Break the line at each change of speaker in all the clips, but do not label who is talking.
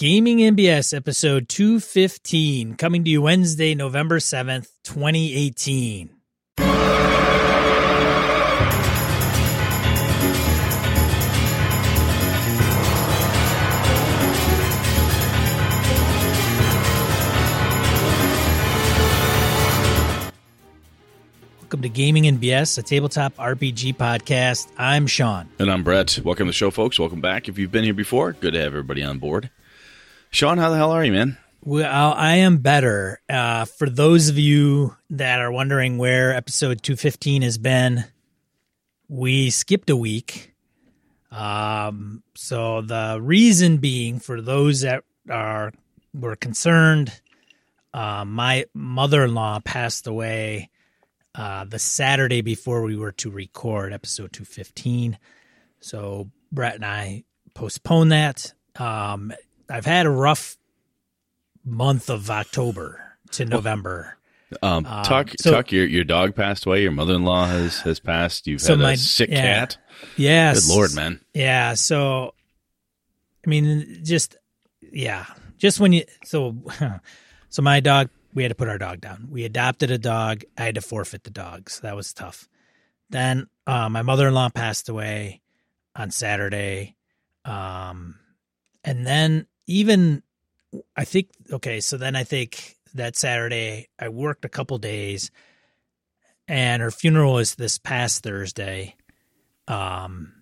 Gaming NBS episode 215 coming to you Wednesday, November 7th, 2018. Welcome to Gaming NBS, a tabletop RPG podcast. I'm Sean.
And I'm Brett. Welcome to the show, folks. Welcome back. If you've been here before, good to have everybody on board. Sean, how the hell are you, man?
Well, I am better. Uh, for those of you that are wondering where episode 215 has been, we skipped a week. Um, so the reason being for those that are were concerned, uh, my mother-in-law passed away uh, the Saturday before we were to record episode 215. So Brett and I postponed that. Um, I've had a rough month of October to November.
Um, Tuck,
so-
Tuck, your your dog passed away. Your mother in law has has passed. You've
So
had
my-
a sick
yeah.
cat.
Yes.
Good lord, man.
Yeah. So, I mean, just, yeah. Just when you, so, so my dog, we had to put our dog down. We adopted a dog. I had to forfeit the dog. So that was tough. Then, uh, my mother in law passed away on Saturday. Um, and then even, I think, okay. So then I think that Saturday I worked a couple days and her funeral was this past Thursday. Um,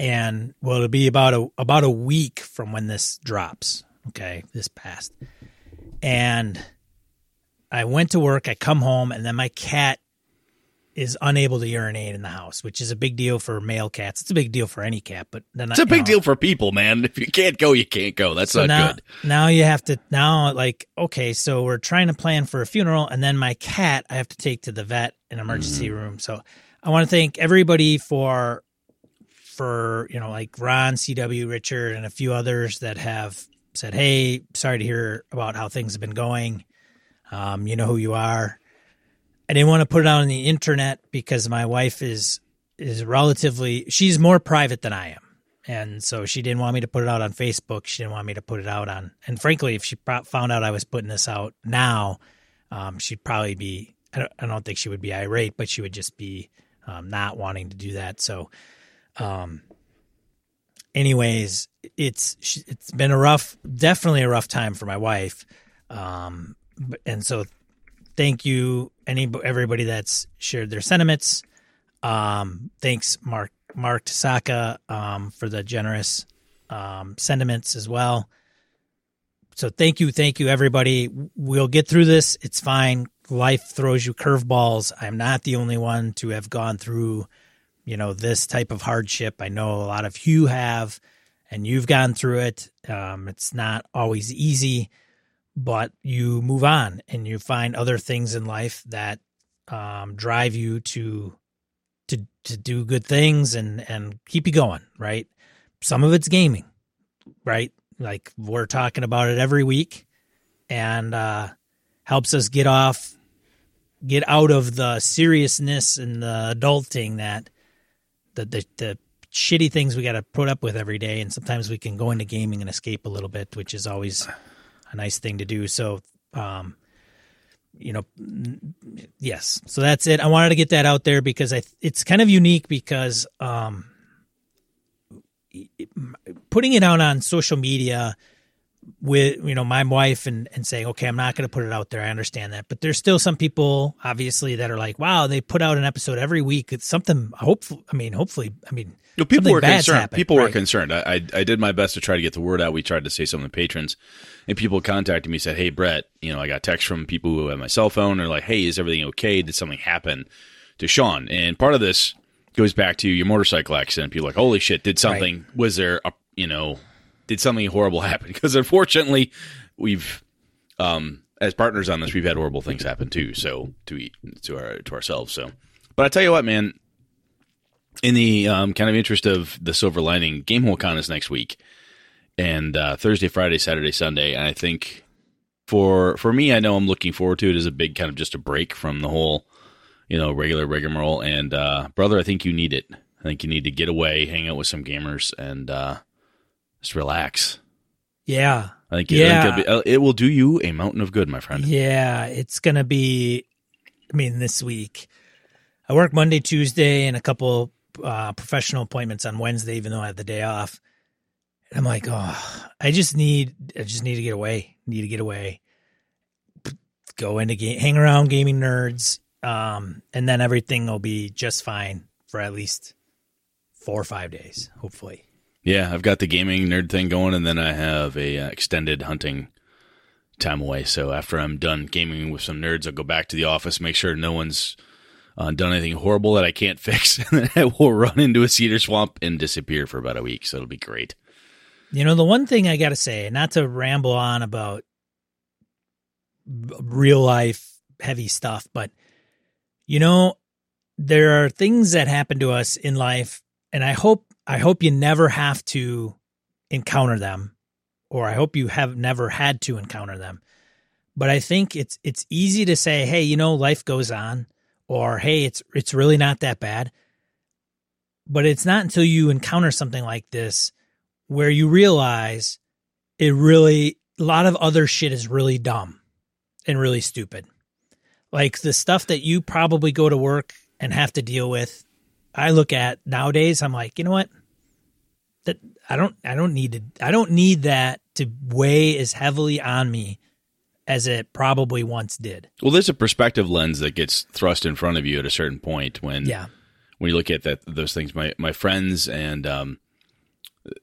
and well, it'll be about a about a week from when this drops. Okay, this past. and I went to work. I come home, and then my cat is unable to urinate in the house, which is a big deal for male cats. It's a big deal for any cat, but then
It's a big deal for people, man. If you can't go, you can't go. That's
So
not
now,
good.
now you have to now like okay, so we're trying to plan for a funeral, and then my cat I have to take to the vet in emergency
Mm-hmm.
room. So I want to thank everybody for for you know like Ron, CW, Richard, and a few others that have said, "Hey, sorry to hear about how things have been going. Um, you know who you are." I didn't want to put it out on the internet because my wife is is relatively she's more private than I am. And so she didn't want me to put it out on Facebook. She didn't want me to put it out on. And frankly, if she found out I was putting this out now, um, she'd probably be. I don't, I don't think she would be irate, but she would just be um, not wanting to do that. So, um, anyways, it's it's been a rough, definitely a rough time for my wife. Um, and so, thank you, any everybody that's shared their sentiments. Um, thanks, Mark Mark Tasaka, um, for the generous um, sentiments as well. So thank you, thank you, everybody. We'll get through this. It's fine. Life throws you curveballs. I'm not the only one to have gone through, you know, this type of hardship. I know a lot of you have, and you've gone through it. Um, it's not always easy, but you move on and you find other things in life that um, drive you to to to do good things and and keep you going. Right. Some of it's gaming, right? Like we're talking about it every week, and uh, helps us get off, get out of the seriousness and the adulting that the the, the shitty things we got to put up with every day, and sometimes we can go into gaming and escape a little bit, which is always a nice thing to do. So, um, you know, yes. So that's it. I wanted to get that out there because I it's kind of unique because um, putting it out on social media with you know my wife and and saying okay i'm not going to put it out there i understand that but there's still some people obviously that are like wow they put out an episode every week it's something hopefully i mean hopefully i mean
No, people
something
were concerned.
happened,
people were concerned. I, I I did my best to try to get the word out. We tried to say something to the patrons, and people contacted me said, "Hey, Brett, you know, I got text from people who have my cell phone. They're like, "Hey, is everything okay? Did something happen to Sean?" And part of this goes back to your motorcycle accident. People are like, "Holy shit! Did something? Was there a you know, did something horrible happen?" Because unfortunately, we've um as partners on this, we've had horrible things happen too. So to eat to our to ourselves. So, but I tell you what, man, in the um, kind of interest of the silver lining, Gamehole Con is next week, and uh, Thursday, Friday, Saturday, Sunday. And I think for for me, I know I'm looking forward to it as a big kind of just a break from the whole, you know, regular rigmarole. And uh, brother, I think you need it. I think you need to get away, hang out with some gamers, and uh, just relax.
Yeah.
I think,
Yeah.
I think it'll be- uh, it will do you a mountain of good, my friend.
Yeah, it's going to be, I mean, this week. I work Monday, Tuesday, and a couple uh, professional appointments on Wednesday, even though I have the day off. And I'm like, oh, I just need, I just need to get away. Need to get away. Go into game, hang around gaming nerds, um, and then everything will be just fine for at least four or five days, hopefully.
Yeah, I've got the gaming nerd thing going, and then I have a uh, extended hunting time away. So after I'm done gaming with some nerds, I'll go back to the office, make sure no one's uh, done anything horrible that I can't fix, and then I will run into a cedar swamp and disappear for about a week. So it'll be great.
You know, the one thing I got to say, not to ramble on about real life heavy stuff, but you know, there are things that happen to us in life, and I hope I hope you never have to encounter them, or I hope you have never had to encounter them. But I think it's it's easy to say, hey, you know, life goes on, or hey, it's it's really not that bad. But it's not until you encounter something like this where you realize it really a lot of other shit is really dumb and really stupid. Like the stuff that you probably go to work and have to deal with, I look at nowadays, I'm like, you know what? That I don't I don't need to I don't need that to weigh as heavily on me as it probably once did.
Well, there's a perspective lens that gets thrust in front of you at a certain point when
Yeah.
when you look at that those things. My my friends and um,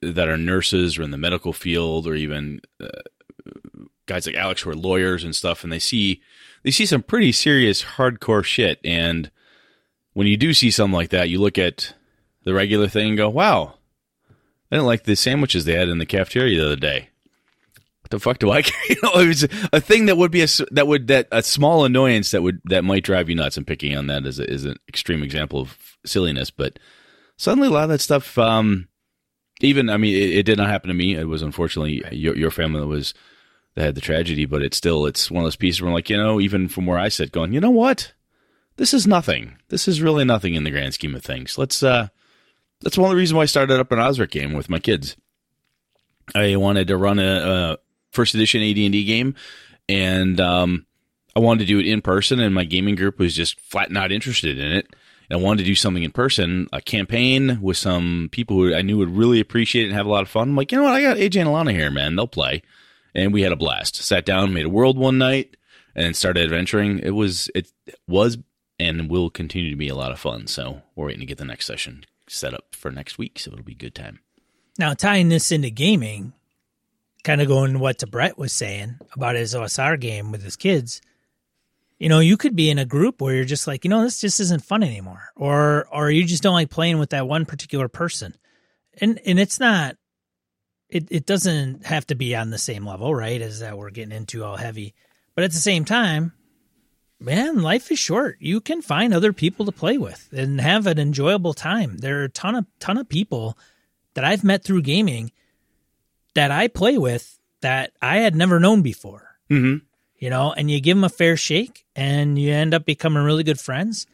that are nurses or in the medical field, or even uh, guys like Alex who are lawyers and stuff, and they see they see some pretty serious hardcore shit. And when you do see something like that, you look at the regular thing and go, "Wow, I didn't like the sandwiches they had in the cafeteria the other day." What the fuck do I care? You know, it was a thing that would be a that would that a small annoyance that would that might drive you nuts. And picking on that is a, an extreme example of silliness, but suddenly a lot of that stuff. Um, even I mean, it, it did not happen to me. It was unfortunately your your family that was that had the tragedy, but it's still it's one of those pieces where I'm like, you know, even from where I sit, going, you know what, this is nothing. This is really nothing in the grand scheme of things. Let's uh, that's one of the reasons why I started up an Osric game with my kids. I wanted to run a, a first edition AD and D game, and um, I wanted to do it in person, and my gaming group was just flat not interested in it. And I wanted to do something in person, a campaign with some people who I knew would really appreciate it and have a lot of fun. I'm like, you know what? I got AJ and Alana here, man. They'll play. And we had a blast. Sat down, made a world one night, and started adventuring. It was, it was, and will continue to be a lot of fun. So we're waiting to get the next session set up for next week. So it'll be a good time.
Now tying this into gaming, kind of going what to Brett was saying about his OSR game with his kids. You know, you could be in a group where you're just like, you know, this just isn't fun anymore, or or you just don't like playing with that one particular person, and and it's not. It it doesn't have to be on the same level, right? As that we're getting into all heavy, but at the same time, man, life is short. You can find other people to play with and have an enjoyable time. There are a ton of ton of people that I've met through gaming that I play with that I had never known before.
Mm-hmm.
You know, and you give them a fair shake and you end up becoming really good friends,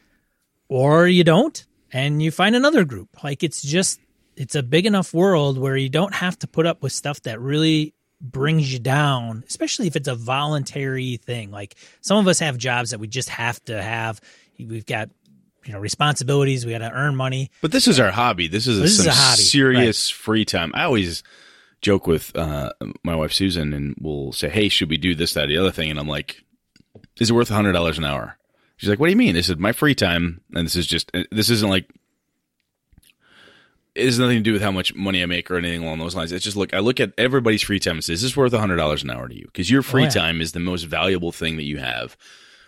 or you don't and you find another group. Like it's just, it's a big enough world where you don't have to put up with stuff that really brings you down, especially if it's a voluntary thing. Like some of us have jobs that we just have to have. We've got, you know, responsibilities. We got to earn money.
But this is our hobby. This is,
This is a hobby,
serious free time. I always joke with uh, my wife Susan, and we'll say, "Hey, should we do this, that, or the other thing?" And I'm like, "Is it worth hundred dollars an hour?" She's like, "What do you mean?" This is my free time, and this is just this isn't like it has nothing to do with how much money I make or anything along those lines. It's just look, I look at everybody's free time and say, "Is this worth hundred dollars an hour to you?" Because your free oh,
yeah.
time is the most valuable thing that you have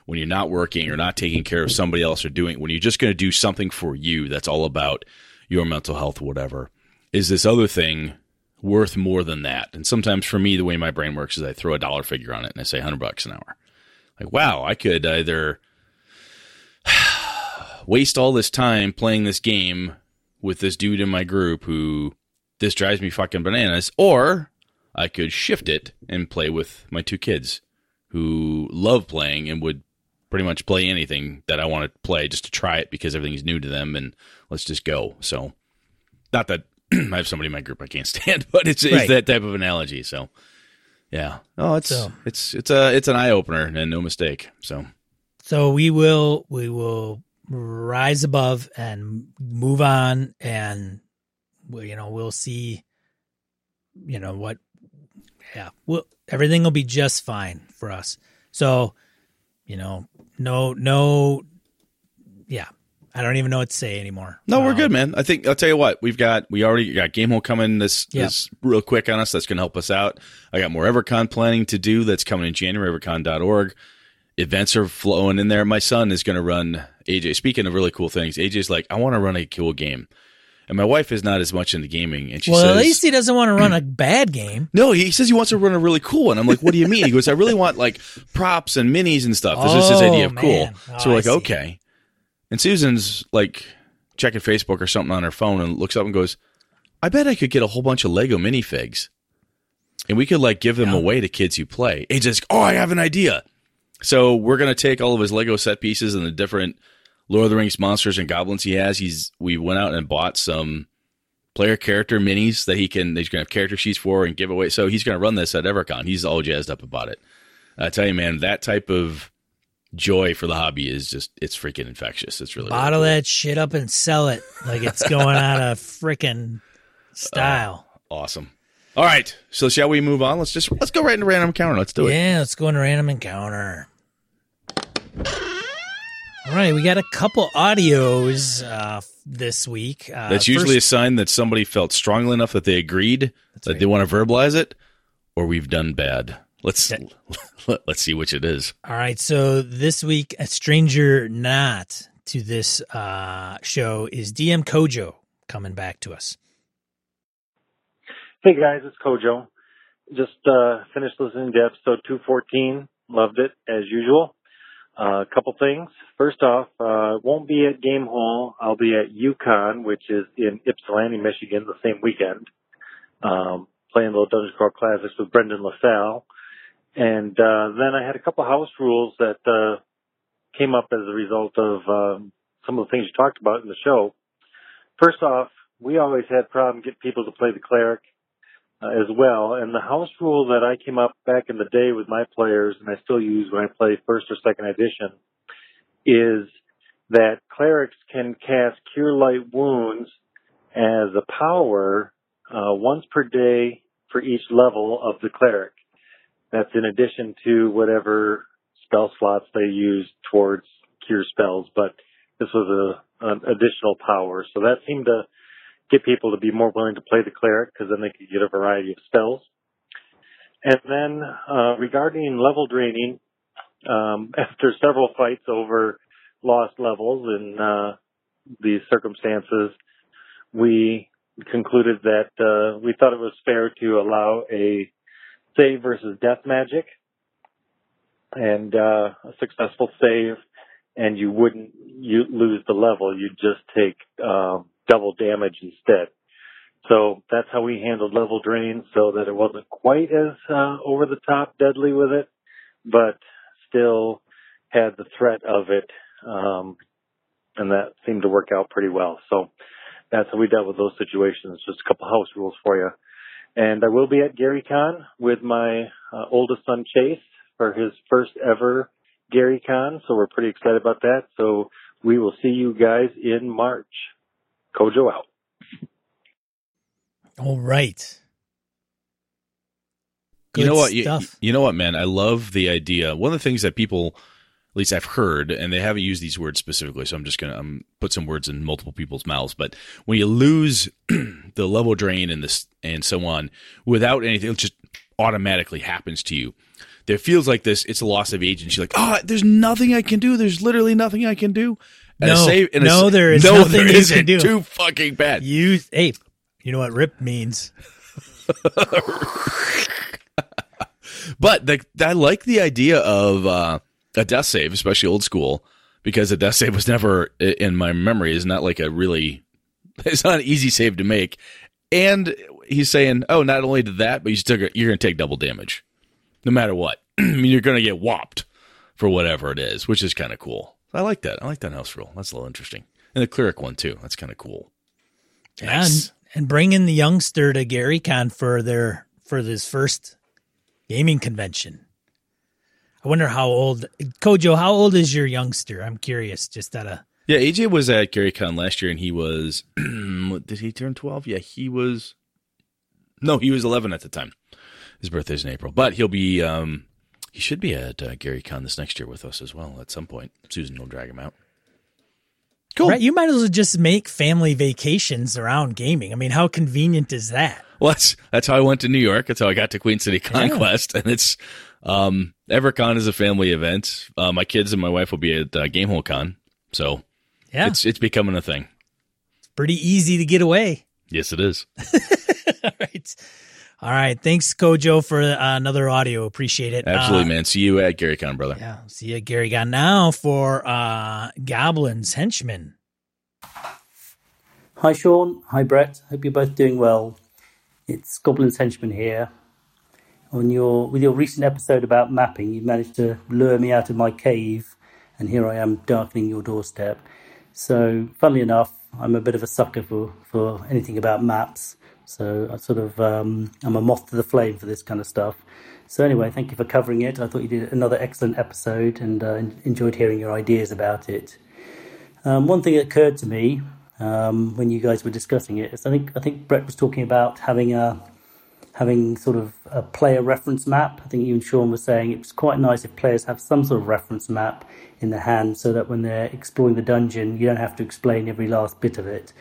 when you're not working or not taking care of somebody else or doing when you're just going to do something for you that's all about your mental health whatever is this other thing worth more than that and sometimes for me the way my brain works is i throw a dollar figure on it and i say 100 bucks an hour like wow i could either waste all this time playing this game with this dude in my group who this drives me fucking bananas or i could shift it and play with my two kids who love playing and would pretty much play anything that I want to play just to try it because everything's new to them and let's just go. So, not that I have somebody in my group I can't stand, but it's, it's that type of analogy. So, yeah. Oh, it's
So-
it's it's a it's an eye opener and no mistake. So,
So we will we will rise above and move on, and we, you know we'll see. You know what? Yeah, well, everything will be just fine for us. So, you know, no, no, yeah. I don't even know what to say anymore.
no, we're
Um,
good, man. I think I'll tell you what we've got. We already got Game Hole coming this
Yep.
this real quick on us. That's going to help us out. I got more EverCon planning to do. That's coming in January. EverCon.org. Events are flowing in there. My son is going to run AJ. Speaking of really cool things, AJ's like, I want to run a cool game, and my wife is not as much into gaming, and she
Well,
says,
at least he doesn't want to run a bad game.
No, he says he wants to run a really cool one. I'm like, what do you mean? He goes, I really want like props and minis and stuff. This is his
Oh,
idea of oh,
cool. Oh,
so we're like, okay. And Susan's like checking Facebook or something on her phone and looks up and goes, I bet I could get a whole bunch of Lego minifigs. And we could like give them
Yeah.
away to kids who play. He just, oh, I have an idea. So we're gonna take all of his Lego set pieces and the different Lord of the Rings monsters and goblins he has. He's we went out and bought some player character minis that he can he's gonna have character sheets for and give away. So he's gonna run this at EverCon. He's all jazzed up about it. I tell you, man, that type of joy for the hobby is just it's freaking infectious. It's really, really
Bottle
cool.
that shit up and sell it like it's going out of freaking style.
Uh, awesome. All right, so shall we move on? Let's just let's go right into random encounter. Let's do it.
Yeah, let's go into random encounter. All right, we got a couple audios uh, this week. Uh,
That's usually a sign that somebody felt strongly enough that they agreed that
right.
they want to verbalize it, or we've done bad. Let's
That-
let, let's see which it is.
all right. So this week, a stranger not to this uh, show is DM Kojo coming back to us.
Hey guys, it's Kojo. Just uh, finished listening to episode 214. Loved it as usual. A couple things. First off, uh, won't be at Game Hole. I'll be at U-Con, which is in Ypsilanti, Michigan, the same weekend. Um, playing little Dungeon Crawl Classics with Brendan LaSalle. And uh, then I had a couple house rules that uh, came up as a result of um, some of the things you talked about in the show. First off, we always had problem getting people to play the cleric uh, as well. And the house rule that I came up back in the day with my players, and I still use when I play first or second edition, is that clerics can cast Cure Light Wounds as a power uh, once per day for each level of the cleric. That's in addition to whatever spell slots they use towards cure spells, but this was a an additional power. So that seemed to get people to be more willing to play the cleric because then they could get a variety of spells. And then uh, regarding level draining, um, after several fights over lost levels in uh, these circumstances, we concluded that uh, we thought it was fair to allow a save versus death magic and uh, a successful save, and you wouldn't you lose the level. You'd just take um, double damage instead. So that's how we handled level drain, so that it wasn't quite as uh, over the top deadly with it, but still had the threat of it, um, and that seemed to work out pretty well. So that's how we dealt with those situations. Just a couple house rules for you. And I will be at GaryCon with my uh, oldest son Chase for his first ever GaryCon, so we're pretty excited about that. So we will see you guys in March. Kojo out.
All right.
you know
Good
what? You, you know what, man? I love the idea. One of the things that people, at least I've heard, and they haven't used these words specifically, so I'm just gonna um, put some words in multiple people's mouths. But when you lose the level drain and this and so on without anything, it just automatically happens to you. There feels like this. It's a loss of agency. Like, oh, there's nothing I can do. There's literally nothing I can do. And a
No.
save- a
No,
sa-
there is
no,
nothing
there
you can
isn't.
do.
Too fucking bad.
You hey, you know what rip means?
But the, I like the idea of uh, a death save, especially old school, because a death save was never in my memory is not like a really it's not an easy save to make. And he's saying, oh, not only did that, but you still you're going to take double damage, no matter what. I mean, you're going to get whopped for whatever it is, which is kind of cool. I like that. I like that house rule. That's a little interesting, and the cleric one too. That's kind of cool.
Yeah,
Nice.
and bringing the youngster to GaryCon for their for this first gaming convention. I wonder how old Kojo. How old is your youngster? I'm curious. Just out of
Yeah, AJ was at GaryCon last year, and he was. did he turn twelve? Yeah, he was. No, he was eleven at the time. His birthday's in April, but he'll be. um He should be at uh, GaryCon this next year with us as well at some point. Susan will drag him out. Cool.
right. You might as well just make family vacations around gaming. I mean, how convenient is that?
Well, that's that's how I went to New York. That's how I got to Queen City Conquest, and it's um EverCon is a family event. Uh, my kids and my wife will be at uh, Gamehole Con, so
Yeah,
it's it's becoming a thing.
It's pretty easy to get away.
Yes, it is.
All right. All right. Thanks, Kojo, for uh, another audio. Appreciate it.
Absolutely,
Uh,
man. See you at GaryCon, brother.
Yeah. See you, Gary. Got now for uh, Goblin's Henchman.
Hi, Sean. Hi, Brett. Hope you're both doing well. It's Goblin's Henchman here. On your with your recent episode about mapping, you managed to lure me out of my cave, and here I am darkening your doorstep. So, funnily enough, I'm a bit of a sucker for, for anything about maps. So I sort of um, I'm a moth to the flame for this kind of stuff. So anyway, thank you for covering it. I thought you did another excellent episode, and uh, enjoyed hearing your ideas about it. Um, one thing that occurred to me um, when you guys were discussing it is I think I think Brett was talking about having a having sort of a player reference map. I think you and Sean were saying it was quite nice if players have some sort of reference map in their hand, so that when they're exploring the dungeon, you don't have to explain every last bit of it.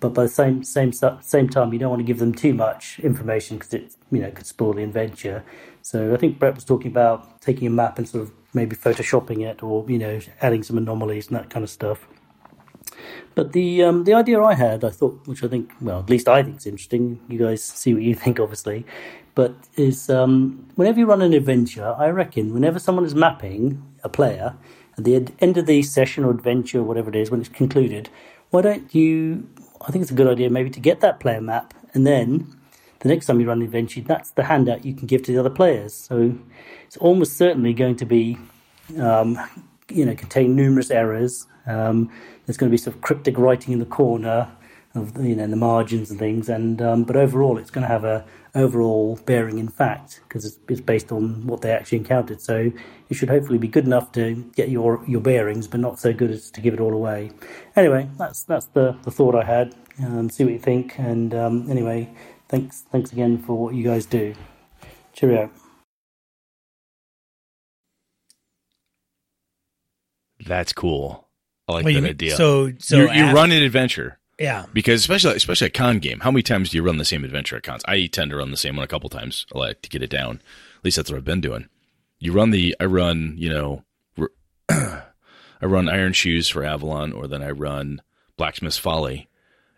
But by the same same same time, you don't want to give them too much information because it you know could spoil the adventure. So I think Brett was talking about taking a map and sort of maybe photoshopping it, or you know adding some anomalies and that kind of stuff. But the um, the idea I had, I thought, which I think, well, at least I think is interesting. You guys see what you think, obviously. But is um, whenever you run an adventure, I reckon whenever someone is mapping a player at the end of the session or adventure, or whatever it is, when it's concluded, why don't you? I think it's a good idea maybe to get that player map, and then the next time you run an adventure, that's the handout you can give to the other players. So it's almost certainly going to be, um, you know, contain numerous errors. Um, there's going to be sort of cryptic writing in the corner of the, you know in the margins and things, and um, but overall it's going to have a overall bearing in fact because it's, it's based on what they actually encountered. So it should hopefully be good enough to get your your bearings, but not so good as to give it all away. Anyway, that's that's the, the thought I had. Um, see what you think, and um, anyway, thanks thanks again for what you guys do. Cheerio.
That's cool. I like
Well,
that
mean-
idea.
So, so
you, you
af-
run an adventure
yeah.
because especially especially a con game. How many times do you run the same adventure at cons? I tend to run the same one a couple times. Like to get it down. At least that's what I've been doing. You run the I run you know I run Iron Shoes for Avalon, or then I run Blacksmith's Folly.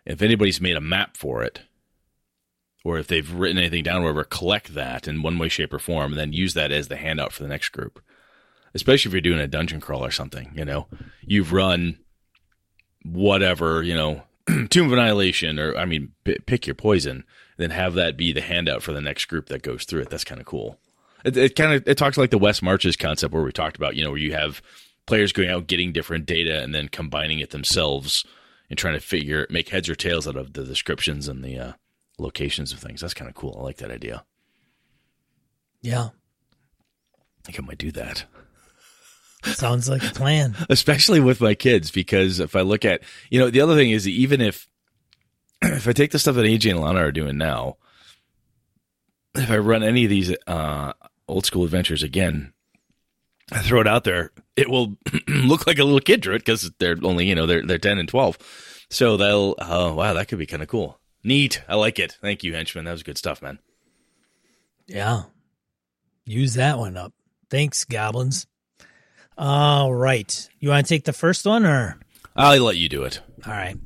If anybody's made a map for it, or if they've written anything down, or whatever, collect that in one way, shape, or form, and then use that as the handout for the next group. Especially if you're doing a dungeon crawl or something, you know, you've run whatever, you know, Tomb of Annihilation, or I mean, p- pick your poison, then have that be the handout for the next group that goes through it. That's kind of cool. It, it kind of it talks like the West Marches concept where we talked about, you know, where you have players going out getting different data and then combining it themselves and trying to figure make heads or tails out of the descriptions and the uh, locations of things. That's kind of cool. I like that idea.
Yeah.
I think I might do that.
Sounds like a plan.
especially with my kids because if I look at you know the other thing is even if if I take the stuff that AJ and Lana are doing now, if I run any of these uh, old school adventures again, I throw it out there, it will look like a little kid drew it because they're only you know they're they're ten and twelve, so they'll oh wow that could be kind of cool, neat. I like it. Thank you, henchman. That was good stuff, man.
Yeah. Use that one up. Thanks, goblins. All right. You want to take the first one or?
I'll let you do it.
All right.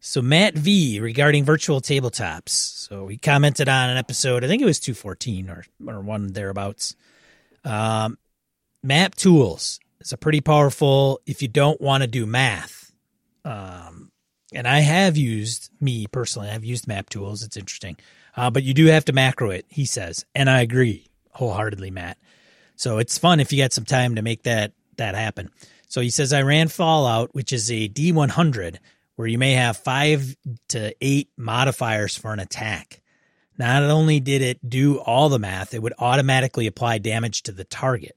So Matt V regarding virtual tabletops. So he commented on an episode, I think it was 214 or, or one thereabouts. Um, MapTools is a pretty powerful if you don't want to do math. Um, and I have used me personally, I've used MapTools. It's interesting. Uh, but you do have to macro it, he says. And I agree wholeheartedly, Matt. So it's fun if you got some time to make that that happen. So he says I ran Fallout, which is a D100 where you may have five to eight modifiers for an attack. Not only did it do all the math, it would automatically apply damage to the target.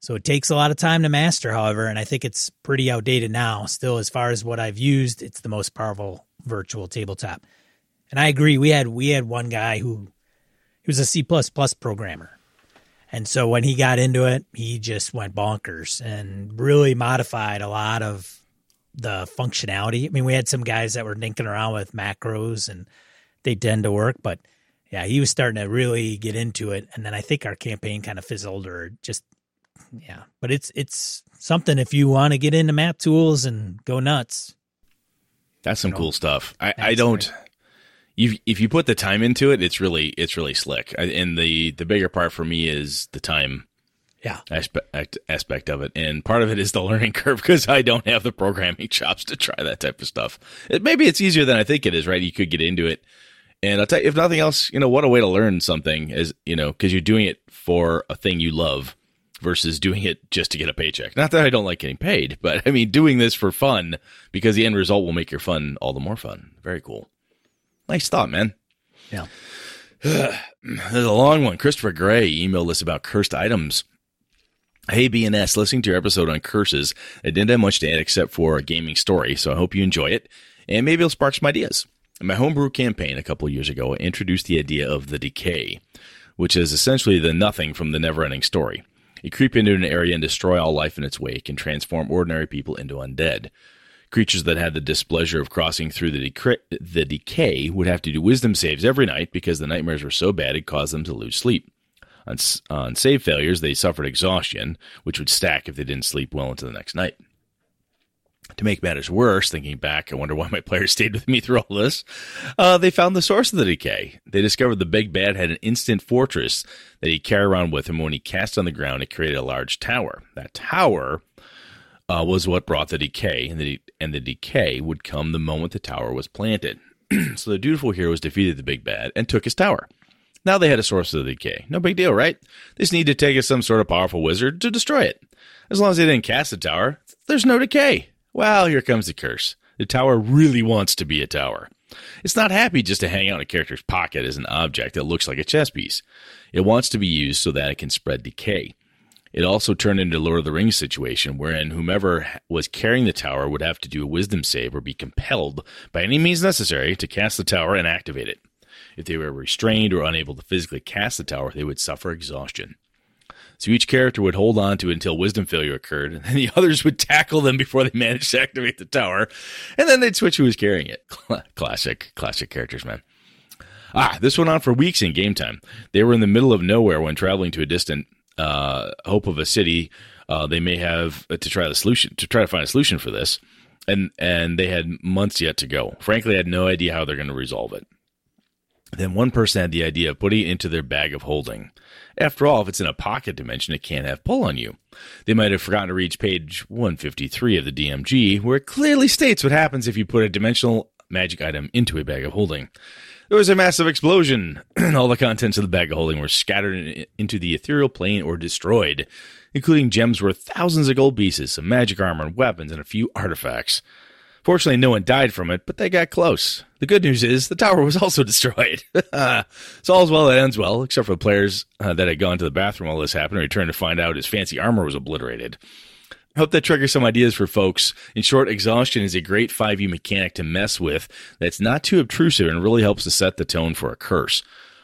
So it takes a lot of time to master, however, and I think it's pretty outdated now. Still, as far as what I've used, it's the most powerful virtual tabletop. And I agree. We had we had one guy who he was a C plus plus programmer. And so when he got into it, he just went bonkers and really modified a lot of the functionality. I mean, we had some guys that were dinking around with macros and they tend to work, but yeah, he was starting to really get into it. And then I think our campaign kind of fizzled or just, yeah, but it's, it's something if you want to get into MapTools and go nuts.
That's some cool stuff. I, I don't, you if you put the time into it, it's really it's really slick. And the the bigger part for me is the time
yeah
aspect aspect of it, and part of it is the learning curve because I don't have the programming chops to try that type of stuff. It, maybe it's easier than I think it is. Right? You could get into it, and I'll tell you, if nothing else, you know, what a way to learn something is you know because you're doing it for a thing you love versus doing it just to get a paycheck. Not that I don't like getting paid, but I mean doing this for fun because the end result will make your fun all the more fun. Very cool. Nice thought, man.
Yeah.
There's a long one. Christopher Gray emailed us about cursed items. Hey, BNS, listening to your episode on curses, I didn't have much to add except for a gaming story, so I hope you enjoy it, and maybe it'll spark some ideas. In my homebrew campaign a couple years ago, I introduced the idea of the decay, which is essentially the nothing from the never ending story. You creep into an area and destroy all life in its wake and transform ordinary people into undead. Creatures that had the displeasure of crossing through the, the decay would have to do wisdom saves every night because the nightmares were so bad it caused them to lose sleep. On, on save failures, they suffered exhaustion, which would stack if they didn't sleep well into the next night. To make matters worse, thinking back, I wonder why my players stayed with me through all this. Uh, they found the source of the decay. They discovered the big bad had an instant fortress that he carried around with him. When he cast on the ground, it created a large tower. That tower uh, was what brought the decay, and the, and the decay would come the moment the tower was planted. so the dutiful heroes defeated the big bad and took his tower. Now they had a source of the decay. No big deal, right? They just need to take some sort of powerful wizard to destroy it. As long as they didn't cast the tower, there's no decay. Well, here comes the curse. The tower really wants to be a tower. It's not happy just to hang out in a character's pocket as an object that looks like a chess piece. It wants to be used so that it can spread decay. It also turned into Lord of the Rings situation wherein whomever was carrying the tower would have to do a wisdom save or be compelled by any means necessary to cast the tower and activate it. If they were restrained or unable to physically cast the tower, they would suffer exhaustion. So each character would hold on to it until wisdom failure occurred, and then the others would tackle them before they managed to activate the tower, and then they'd switch who was carrying it. classic, classic characters, man. Ah, this went on for weeks in game time. They were in the middle of nowhere when traveling to a distant uh, hope of a city, uh, they may have to try the solution to try to find a solution for this, and and they had months yet to go. Frankly, I had no idea how they're going to resolve it. Then one person had the idea of putting it into their bag of holding. After all, if it's in a pocket dimension, it can't have pull on you. They might have forgotten to reach page 153 of the DMG, where it clearly states what happens if you put a dimensional magic item into a bag of holding. There was a massive explosion. And all the contents of the bag of holding were scattered into the ethereal plane or destroyed, including gems worth thousands of gold pieces, some magic armor and weapons, and a few artifacts. Fortunately, no one died from it, but they got close. The good news is the tower was also destroyed. so all's well that ends well, except for the players uh, that had gone to the bathroom while this happened and returned to find out his fancy armor was obliterated. I hope that triggers some ideas for folks. In short, exhaustion is a great 5e mechanic to mess with that's not too obtrusive and really helps to set the tone for a curse.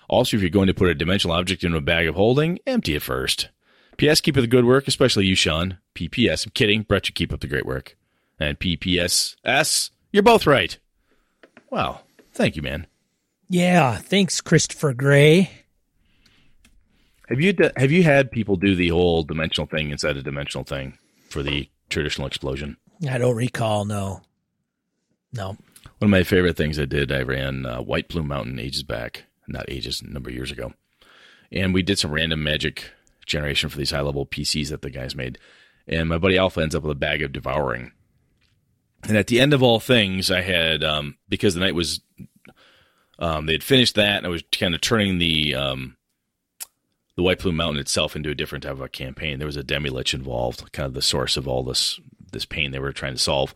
Also, if you're going to put a dimensional object into a bag of holding, empty it first. P.S. Keep up the good work, especially you, Sean. P.P.S. I'm kidding. Brett, you keep up the great work. And P.P.S.S. You're both right. Wow. Thank you, man.
Yeah. Thanks, Christopher Gray.
Have you have you had people do the whole dimensional thing inside a dimensional thing? For the traditional explosion?
I don't recall. No, no.
One of my favorite things I did, I ran uh, White Plume Mountain ages back, not ages, a number of years ago, and we did some random magic generation for these high level PCs that the guys made. And my buddy Alpha ends up with a bag of devouring. And at the end of all things, I had um, because the night was um, they had finished that, and I was kind of turning the um, the White Plume Mountain itself into a different type of a campaign. There was a demi lich involved, kind of the source of all this this pain they were trying to solve.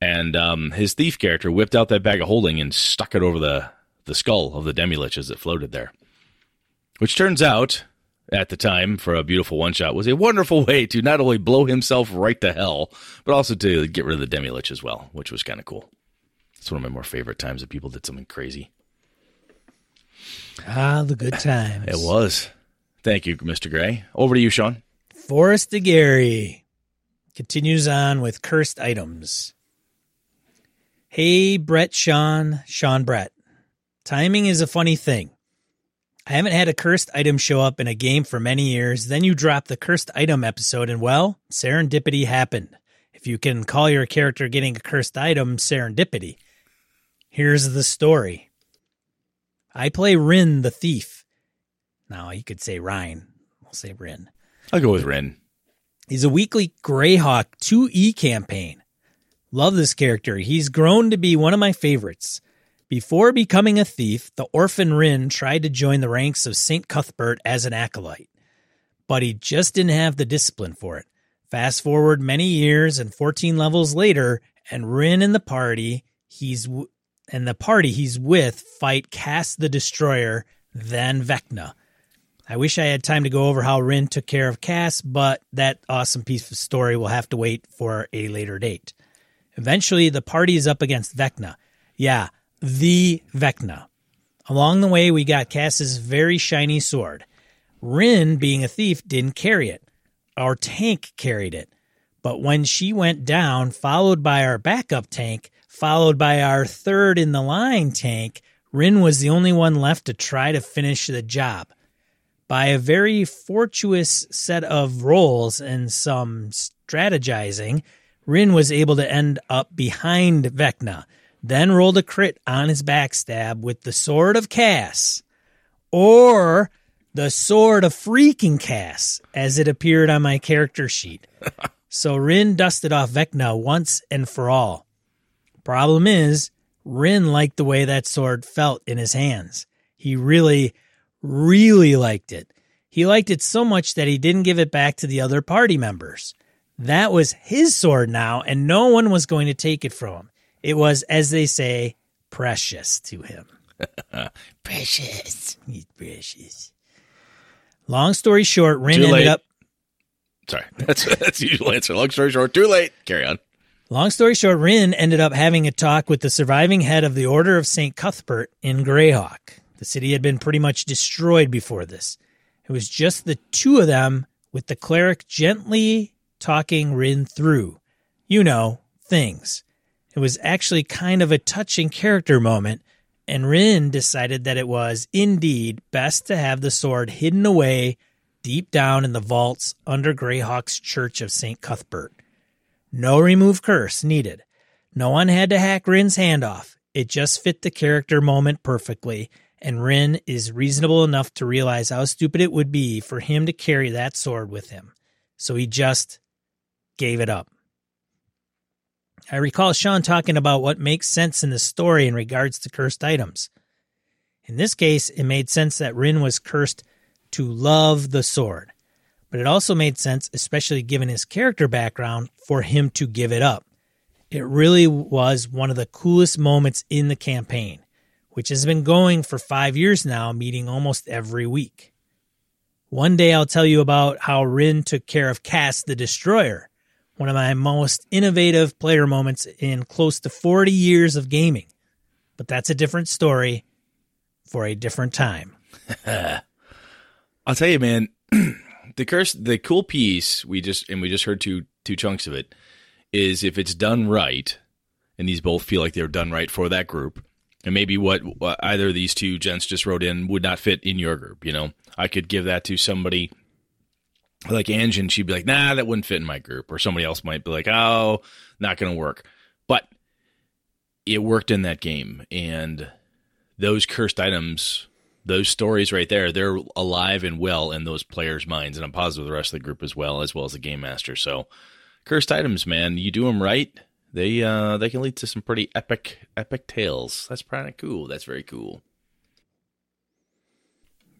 and um, his thief character whipped out that bag of holding and stuck it over the the skull of the demi-lich as it floated there. Which turns out, at the time, for a beautiful one shot, was a wonderful way to not only blow himself right to hell, but also to get rid of the demi-lich as well, which was kind of cool. It's one of my more favorite times that people did something crazy.
Ah, the good times.
It was. Thank you, Mr. Gray. Over to you, Sean.
Forrest de Gary continues on with cursed items. Hey, Brett, Sean, Sean, Brett. Timing is a funny thing. I haven't had a cursed item show up in a game for many years. Then you drop the cursed item episode, and well, serendipity happened. If you can call your character getting a cursed item serendipity. Here's the story I play Rin the Thief. Now, you could say Ryan. We'll say Rin.
I'll go with Ren.
He's a weekly Greyhawk 2E campaign. Love this character. He's grown to be one of my favorites. Before becoming a thief, the orphan Rin tried to join the ranks of St. Cuthbert as an acolyte, but he just didn't have the discipline for it. Fast forward many years and 14 levels later, and Rin and the party he's w- and the party he's with fight Kas the Destroyer, then Vecna. I wish I had time to go over how Rin took care of Kas, but that awesome piece of story will have to wait for a later date. Eventually, the party is up against Vecna. Yeah, the Vecna. Along the way, we got Kas's very shiny sword. Rin, being a thief, didn't carry it. Our tank carried it. But when she went down, followed by our backup tank, followed by our third in the line tank, Rin was the only one left to try to finish the job. By a very fortuitous set of rolls and some strategizing, Rin was able to end up behind Vecna, then rolled a crit on his backstab with the Sword of Kas, or the Sword of Freaking Kas, as it appeared on my character sheet. so Rin dusted off Vecna once and for all. Problem is, Rin liked the way that sword felt in his hands. He really, really liked it. He liked it so much that he didn't give it back to the other party members. That was his sword now, and no one was going to take it from him. It was, as they say, precious to him. precious. He's precious. Long story short, Rin ended up
Sorry, that's that's the usual answer. Long story short, too late. Carry on.
Long story short, Rin ended up having a talk with the surviving head of the Order of St. Cuthbert in Greyhawk. The city had been pretty much destroyed before this. It was just the two of them, with the cleric gently talking Rin through, you know, things. It was actually kind of a touching character moment, and Rin decided that it was indeed best to have the sword hidden away deep down in the vaults under Greyhawk's Church of St. Cuthbert. No remove curse needed. No one had to hack Rin's hand off. It just fit the character moment perfectly, and Rin is reasonable enough to realize how stupid it would be for him to carry that sword with him. So he just gave it up. I recall Sean talking about what makes sense in the story in regards to cursed items. In this case, it made sense that Rin was cursed to love the sword but it also made sense, especially given his character background, for him to give it up. It really was one of the coolest moments in the campaign, which has been going for five years now, meeting almost every week. One day I'll tell you about how Rin took care of Kas the Destroyer, one of my most innovative player moments in close to 40 years of gaming. But that's a different story for a different time.
I'll tell you, man. the curse, the cool piece we just and we just heard two two chunks of it is if it's done right, and these both feel like they're done right for that group, and maybe what, either of these two gents just wrote in would not fit in your group. You know, I could give that to somebody like Ange, and she'd be like, "Nah, that wouldn't fit in my group," or somebody else might be like, "Oh, not going to work," but it worked in that game, and those cursed items those stories right there, they're alive and well in those players' minds, and I'm positive the rest of the group as well, as well as the game master. So, cursed items, man, you do them right, they uh they can lead to some pretty epic epic tales. That's pretty cool. That's very cool.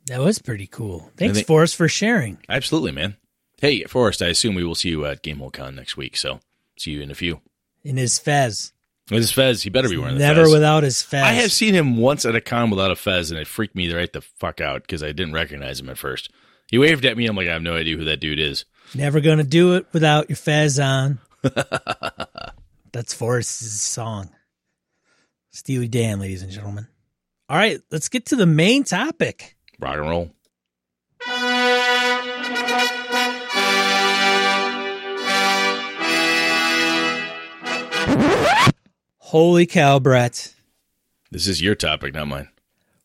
That was pretty cool. Thanks,
think-
Forrest, for sharing.
Absolutely, man. Hey, Forrest, I assume we will see you at GameholeCon next week. So, see you in a few.
in his fez.
With his fez, he better be wearing the
Never
fez.
without his fez.
I have seen him once at a con without a fez, and it freaked me right the fuck out because I didn't recognize him at first. He waved at me. I'm like, I have no idea who that dude is.
Never gonna do it without your fez on. That's Forrest's song. Steely Dan, ladies and gentlemen. All right, let's get to the main topic.
Rock and roll.
Holy cow, Brett.
This is your topic, not mine.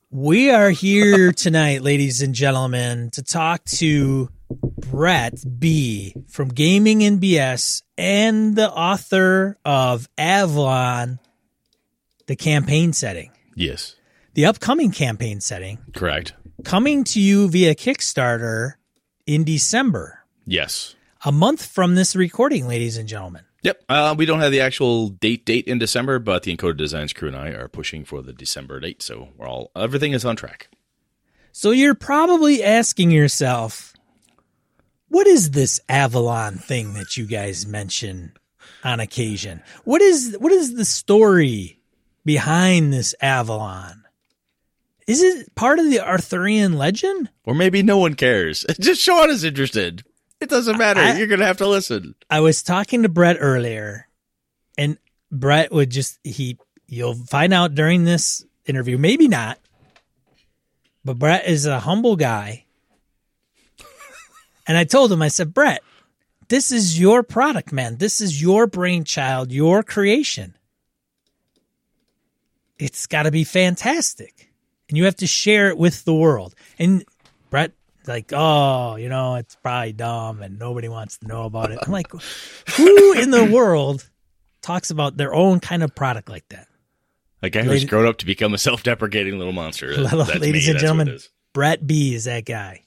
We are here tonight, ladies and gentlemen, to talk to Brett B from Gaming NBS and the author of Avalon, the campaign setting,
Yes,
the upcoming campaign setting,
correct.
coming to you via Kickstarter in December,
Yes.
a month from this recording, ladies and gentlemen.
Yep. Uh, we don't have the actual date date in December, but the Encoded Designs crew and I are pushing for the December date, so we're all everything is on track.
So you're probably asking yourself, what is this Avalon thing that you guys mention on occasion? What is what is the story behind this Avalon? Is it part of the Arthurian legend?
Or maybe no one cares. Just Sean is interested. It doesn't matter.
I-
You're gonna have to listen.
I was talking to Brett earlier, and Brett would just he you'll find out during this interview, maybe not. But Brett is a humble guy. And I told him, I said, Brett, this is your product, man. This is your brainchild, your creation. It's got to be fantastic. And you have to share it with the world. And Brett, like, oh, you know, it's probably dumb and nobody wants to know about it. I'm like, who in the world talks about their own kind of product like that?
A guy who's grown up to become a self-deprecating little monster. That-
Ladies
me.
and
That's
gentlemen. Brett B is that guy.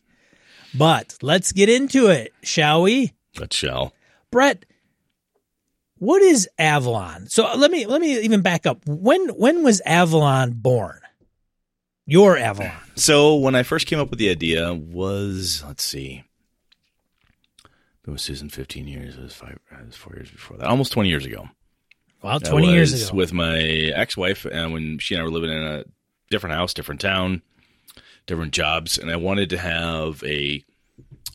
But let's get into it, shall we?
That shall.
Brett, what is Avalon? So let me let me even back up. When when was Avalon born? Your Avalon.
So when I first came up with the idea was let's see. It was Susan 15 years. It was five. It was four years before that. Almost 20 years ago.
Well, twenty
I
years ago.
with my ex-wife, and when she and I were living in a different house, different town, different jobs, and I wanted to have a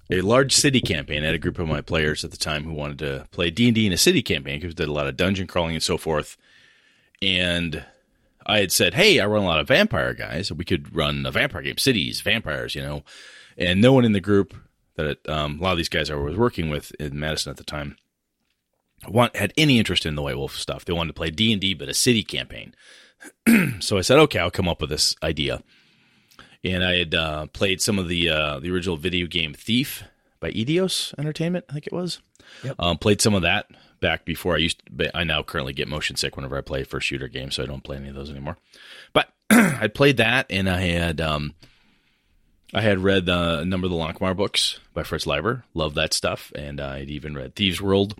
a large city campaign. I had a group of my players at the time who wanted to play D and D in a city campaign because did a lot of dungeon crawling and so forth. And I had said, "Hey, I run a lot of vampire guys. We could run a vampire game, cities, vampires, you know." And no one in the group that um, a lot of these guys I was working with in Madison at the time want had any interest in the White Wolf stuff. They wanted to play D and D, but a city campaign. so I said, okay, I'll come up with this idea. And I had uh, played some of the uh, the original video game Thief by Eidos Entertainment, I think it was.
Yep.
Um, played some of that back before I used. but I now currently get motion sick whenever I play first shooter games, so I don't play any of those anymore. But I played that, and I had um, I had read uh, a number of the Lankhmar books by Fritz Leiber. Love that stuff, and I'd even read Thieves World.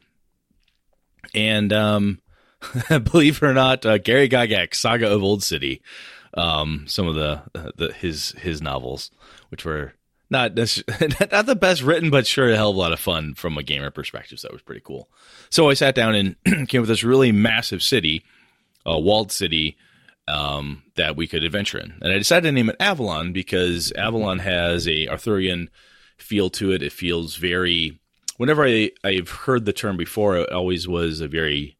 And um, believe it or not, uh, Gary Gygax, Saga of Old City, um, some of the, the his his novels, which were not not the best written, but sure a hell of a lot of fun from a gamer perspective. So that was pretty cool. So I sat down and came up with this really massive city, a walled city um, that we could adventure in, and I decided to name it Avalon because Avalon has a Arthurian feel to it. It feels very. Whenever I I've heard the term before, it always was a very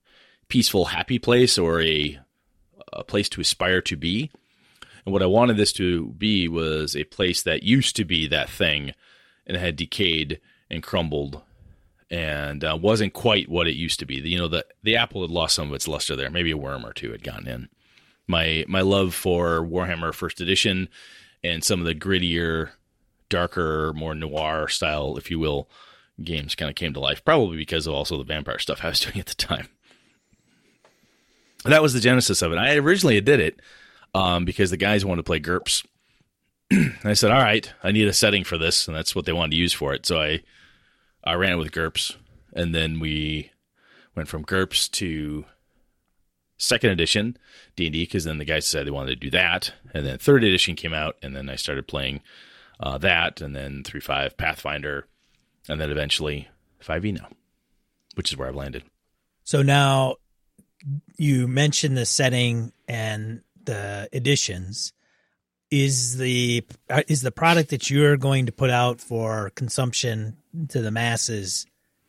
peaceful, happy place or a a place to aspire to be. And what I wanted this to be was a place that used to be that thing and had decayed and crumbled and uh, wasn't quite what it used to be. You know, the the apple had lost some of its luster there. Maybe a worm or two had gotten in. My my love for Warhammer First Edition and some of the grittier, darker, more noir style, if you will, games kind of came to life. Probably because of also the vampire stuff I was doing at the time that was the genesis of it. I originally did it um, because the guys wanted to play GURPS. and I said, "All right, I need a setting for this," and that's what they wanted to use for it. So I I ran it with GURPS, and then we went from GURPS to second edition D and D because then the guys said they wanted to do that, and then third edition came out, and then I started playing uh, that, and then three five Pathfinder, and then eventually five E now, which is where I've landed.
So now you mentioned the setting and the editions. Is the uh, is the product that you're going to put out for consumption to the masses?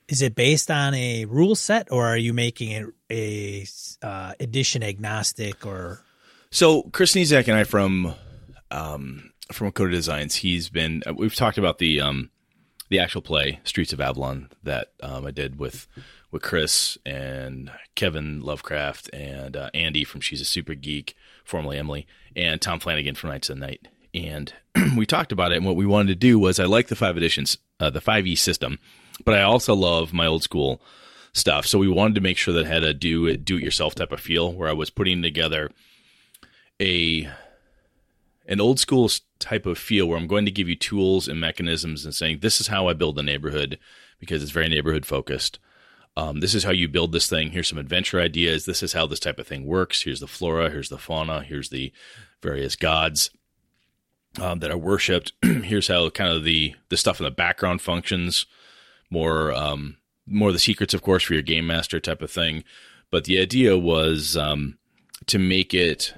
Is it based on a rule set, or are you making it a uh, edition agnostic? Or
so Chris Nizak and I from um, from Coda Designs, he's been. uh, We've talked about the um, the actual play Streets of Avalon that um, I did with with Chris and Kevin Lovecraft and uh, Andy from She's a Super Geek, formerly Emily, and Tom Flanagan from Nights of the Night. And we talked about it, and what we wanted to do was I like the five editions, uh, the five E system, but I also love my old school stuff. So we wanted to make sure that had a do it do it yourself type of feel, where I was putting together a an old school type of feel where I'm going to give you tools and mechanisms and saying this is how I build a neighborhood because it's very neighborhood focused. Um, this is how you build this thing. Here's some adventure ideas. This is how this type of thing works. Here's the flora. Here's the fauna. Here's the various gods um, that are worshipped. here's how kind of the the stuff in the background functions. More um, more the secrets, of course, for your game master type of thing. But the idea was um, to make it.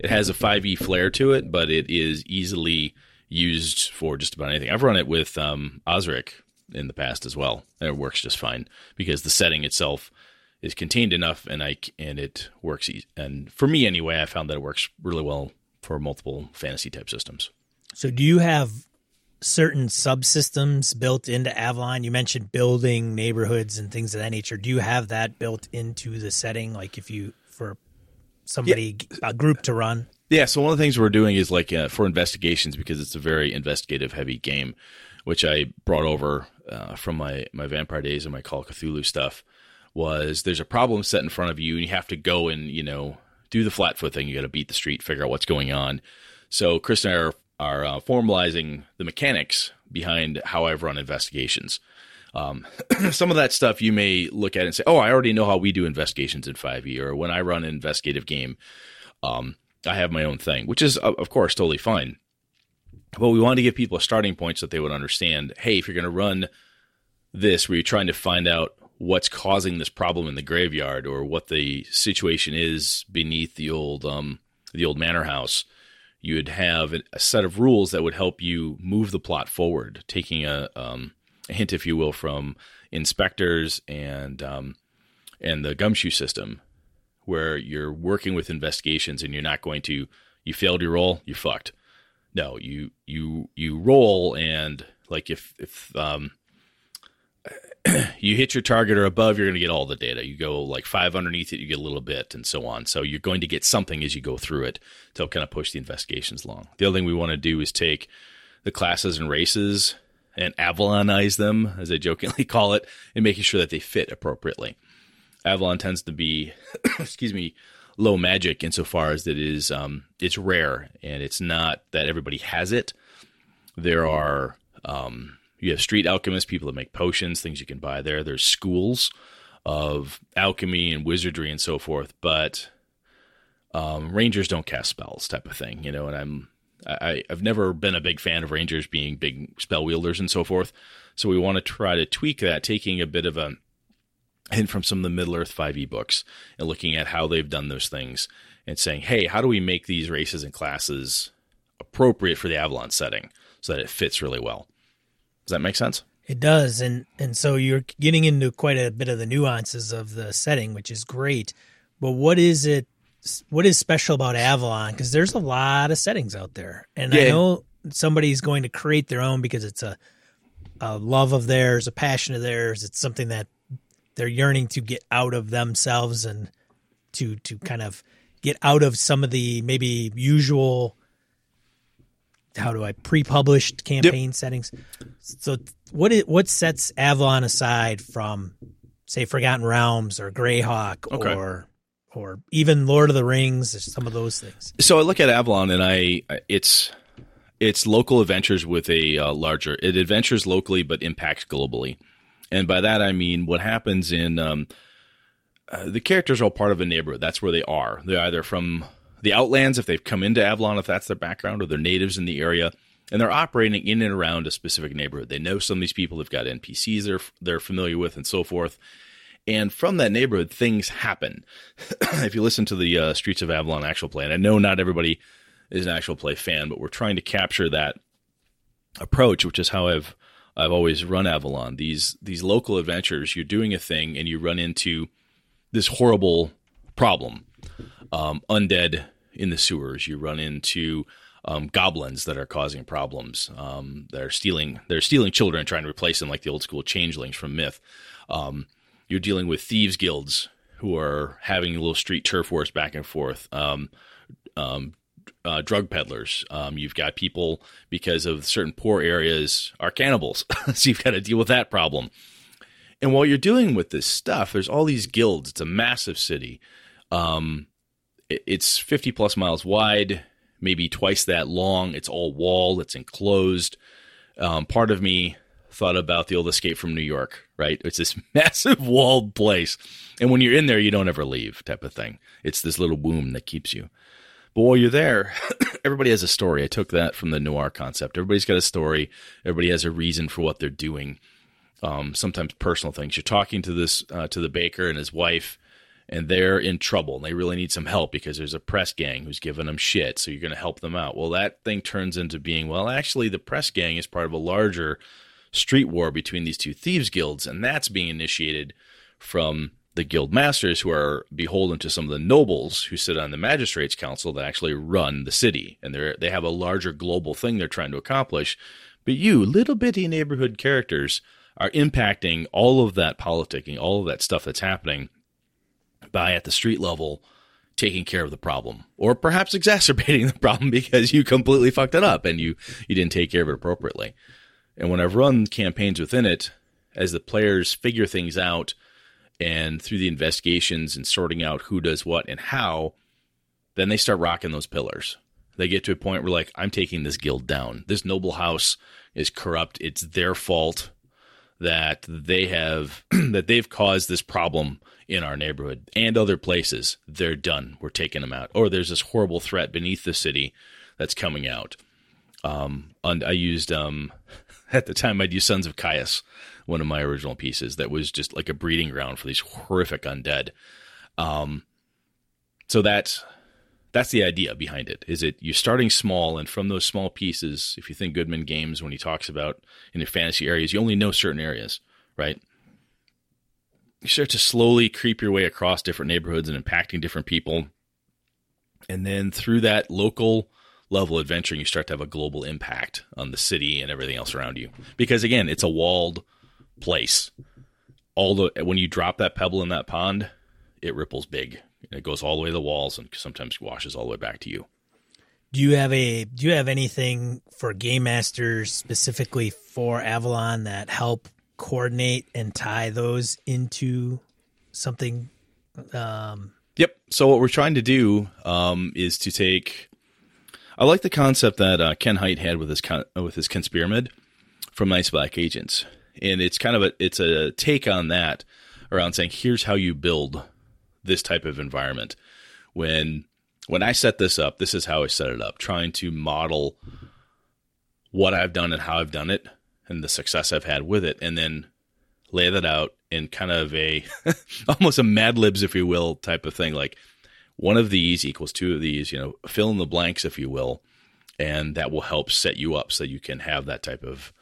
It has a 5e flair to it, but it is easily used for just about anything. I've run it with um, Osric in the past as well, and it works just fine because the setting itself is contained enough, and I c- and it works. E- and for me, anyway, I found that it works really well for multiple fantasy type systems.
so, do you have certain subsystems built into Avalon? You mentioned building neighborhoods and things of that nature. Do you have that built into the setting? Like if you for somebody a group to run.
Yeah, so one of the things we're doing is like uh, for investigations because it's a very investigative heavy game, which I brought over uh, from my my vampire days and my Call of Cthulhu stuff. Was there's a problem set in front of you and you have to go and you know do the flat foot thing. You got to beat the street, figure out what's going on. So Chris and I are are uh, formalizing the mechanics behind how I've run investigations. Um, some of that stuff you may look at and say, "Oh, I already know how we do investigations in 5e," or when I run an investigative game, um, I have my own thing, which is of course totally fine. But we wanted to give people a starting point so that they would understand, hey, if you're going to run this, where you're trying to find out what's causing this problem in the graveyard or what the situation is beneath the old um, the old manor house, you would have a set of rules that would help you move the plot forward, taking a, um, a hint, if you will, from inspectors and um, and the gumshoe system, where you're working with investigations and you're not going to you failed your role, you fucked. No, you you you roll and like if if um you hit your target or above, you're going to get all the data. You go like five underneath it, you get a little bit, and so on. So you're going to get something as you go through it to kind of push the investigations along. The other thing we want to do is take the classes and races and Avalonize them, as I jokingly call it, and making sure that they fit appropriately. Avalon tends to be, excuse me, low magic insofar as that it is um, it's rare and it's not that everybody has it. There are um, you have street alchemists, people that make potions, things you can buy there. There's schools of alchemy and wizardry and so forth, but um, rangers don't cast spells, type of thing, you know. And I'm I, I've never been a big fan of rangers being big spell wielders and so forth. So we want to try to tweak that, taking a bit of a hint from some of the Middle Earth 5e books and looking at how they've done those things and saying, hey, how do we make these races and classes appropriate for the Avalon setting so that it fits really well? Does that make sense?
It does, and and so you're getting into quite a bit of the nuances of the setting, which is great. But what is it? What is special about Avalon? Because there's a lot of settings out there, and I know somebody's going to create their own because it's a a love of theirs, a passion of theirs. It's something that they're yearning to get out of themselves and to to kind of get out of some of the maybe usual how do I pre-published campaign settings. So what what sets Avalon aside from say Forgotten Realms or Greyhawk
Okay.
or or even Lord of the Rings, some of those things.
So I look at Avalon and I it's it's local adventures with a uh, larger it adventures locally but impacts globally. And by that I mean what happens in um, uh, the characters are all part of a neighborhood. That's where they are. They're either from the outlands if they've come into Avalon if that's their background or they're natives in the area and they're operating in and around a specific neighborhood. They know some of these people. They've got NPCs they're they're familiar with and so forth. And from that neighborhood, things happen. if you listen to the uh, Streets of Avalon actual play, and I know not everybody is an actual play fan, but we're trying to capture that approach, which is how I've I've always run Avalon. These these local adventures, you're doing a thing and you run into this horrible problem, um, undead in the sewers. You run into um, goblins that are causing problems. Um, they're stealing they're stealing children, trying to replace them like the old school changelings from myth. Um, you're dealing with thieves guilds who are having a little street turf wars back and forth. Uh, drug peddlers. Um, you've got people because of certain poor areas are cannibals, so you've got to deal with that problem. And while you're dealing with this stuff, there's all these guilds. It's a massive city. Um, it, it's 50 plus miles wide, maybe twice that long. It's all walled. It's enclosed. Um, part of me thought about the old Escape from New York, right? It's this massive walled place. And when you're in there, you don't ever leave, type of thing. It's this little womb that keeps you. But while you're there, everybody has a story. I took that from the noir concept. Everybody's got a story. Everybody has a reason for what they're doing. Um, sometimes personal things. You're talking to this uh, to the baker and his wife, and they're in trouble and they really need some help because there's a press gang who's giving them shit. So you're going to help them out. Well, that thing turns into being well, actually, the press gang is part of a larger street war between these two thieves guilds, and that's being initiated from the guild masters who are beholden to some of the nobles who sit on the magistrates council that actually run the city. And they they have a larger global thing they're trying to accomplish. But you little bitty neighborhood characters are impacting all of that politicking all of that stuff that's happening by at the street level taking care of the problem. Or perhaps exacerbating the problem because you completely fucked it up and you you didn't take care of it appropriately. And when I've run campaigns within it as the players figure things out and through the investigations and sorting out who does what and how, then they start rocking those pillars. They get to a point where, like, I'm taking this guild down. This noble house is corrupt. It's their fault that they have that they've caused this problem in our neighborhood and other places. They're done. We're taking them out. Or there's this horrible threat beneath the city that's coming out. Um, and I used um, at the time I'd use Sons of Caius one of my original pieces that was just like a breeding ground for these horrific undead. Um, so that's that's the idea behind it. Is it you're starting small, and from those small pieces, if you think Goodman Games when he talks about in the fantasy areas, you only know certain areas, right? You start to slowly creep your way across different neighborhoods and impacting different people, and then through that local level adventure and you start to have a global impact on the city and everything else around you. Because again, it's a walled place. All the when you drop that pebble in that pond, it ripples big. It goes all the way to the walls and sometimes washes all the way back to you.
Do you have a do you have anything for game masters specifically for Avalon that help coordinate and tie those into something um
Yep. So what we're trying to do um, is to take. I like the concept that uh, Ken Hite had with his con- with his Conspyramid from Night's Black Agents and it's kind of a it's a take on that around saying here's how you build this type of environment. When when I set this up, this is how I set it up, trying to model what I've done and how I've done it and the success I've had with it, and then lay that out in kind of a almost a Mad Libs, if you will, type of thing. Like one of these equals two of these, you know, fill in the blanks, if you will, and that will help set you up so you can have that type of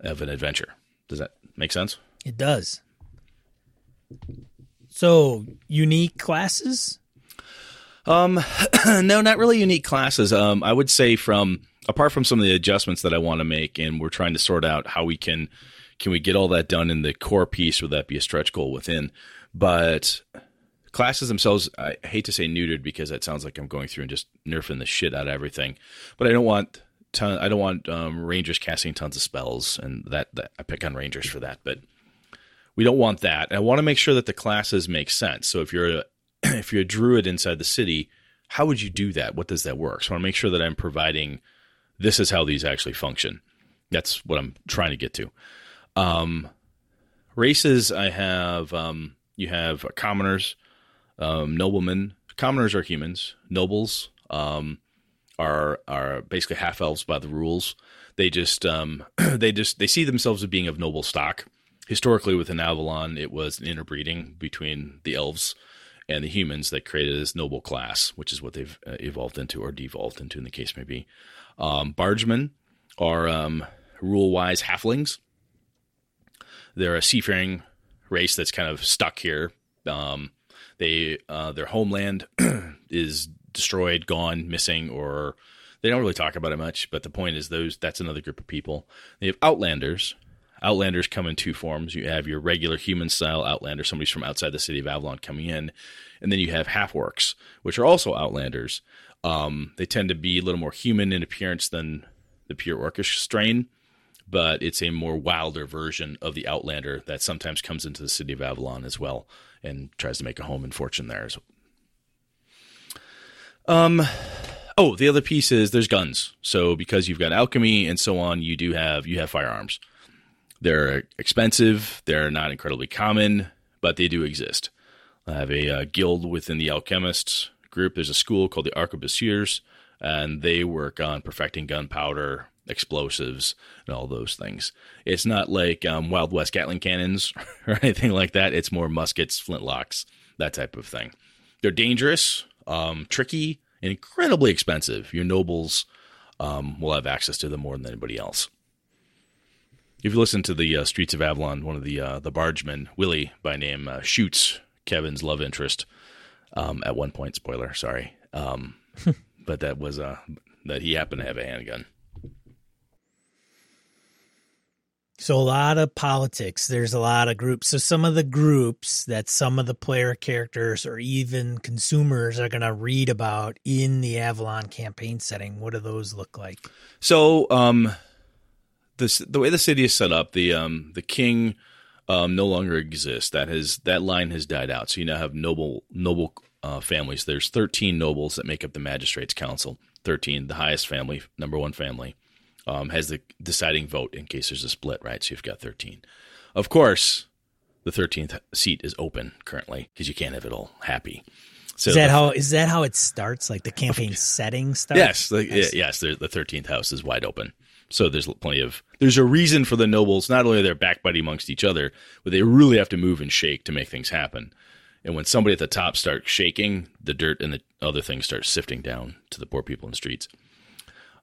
of an adventure. Does that make sense?
It does. So, unique classes?
Um, no, not really unique classes. Um, I would say from apart from some of the adjustments that I want to make, and we're trying to sort out how we can can we get all that done in the core piece, Would that be a stretch goal within. But classes themselves, I hate to say neutered because that sounds like I'm going through and just nerfing the shit out of everything. But I don't want ton. I don't want um, Rangers casting tons of spells, and that, that I pick on Rangers for that. But we don't want that. I want to make sure that the classes make sense. So if you're a, if you're a druid inside the city, how would you do that? What does that work? So I want to make sure that I'm providing. This is how these actually function. That's what I'm trying to get to. Um, races, I have um, you have commoners, um, noblemen. Commoners are humans. Nobles, um, are are basically half elves by the rules. They just um, they just they see themselves as being of noble stock, historically within Avalon, it was an interbreeding between the elves and the humans that created this noble class, which is what they've uh, evolved into or devolved into, in the case may be. Um, bargemen are um, rule wise halflings. They're a seafaring race that's kind of stuck here. Um, they uh, their homeland is destroyed, gone, missing, or they don't really talk about it much. But the point is, those that's another group of people. They have outlanders. Outlanders come in two forms. You have your regular human style outlander, somebody's from outside the city of Avalon coming in, and then you have half orcs, which are also outlanders. Um, they tend to be a little more human in appearance than the pure orcish strain, but it's a more wilder version of the outlander that sometimes comes into the city of Avalon as well and tries to make a home and fortune there. Um, oh, the other piece is there's guns. So because you've got alchemy and so on, you do have you have firearms. They're expensive. They're not incredibly common, but they do exist. I have a uh, guild within the alchemists group. There's a school called the Arquebusiers, and they work on perfecting gunpowder, explosives, and all those things. It's not like um, Wild West Gatling cannons or anything like that. It's more muskets, flintlocks, that type of thing. They're dangerous, um, tricky, and incredibly expensive. Your nobles um, will have access to them more than anybody else. If you listen to the uh, Streets of Avalon, one of the uh, the bargemen, Willie by name, uh, shoots Kevin's love interest um, at one point. Spoiler, sorry, um, but that was uh, that he happened to have a handgun.
So a lot of politics. There's a lot of groups. So some of the groups that some of the player characters or even consumers are going to read about in the Avalon campaign setting. What do those look like?
So um, the the way the city is set up, the um, the king um, no longer exists. That has that line has died out. So you now have noble noble uh, families. There's 13 nobles that make up the magistrates council. 13, the highest family, number one family um, has the deciding vote in case there's a split, right? So you've got 13. Of course, the 13th seat is open currently because you can't have it all happy.
So is that the, how is that how it starts? Like the campaign setting starts?
Yes, the, yes. The, the 13th house is wide open. So there's plenty of there's a reason for the nobles. Not only are they backbiting amongst each other, but they really have to move and shake to make things happen. And when somebody at the top starts shaking, the dirt and the other things start sifting down to the poor people in the streets.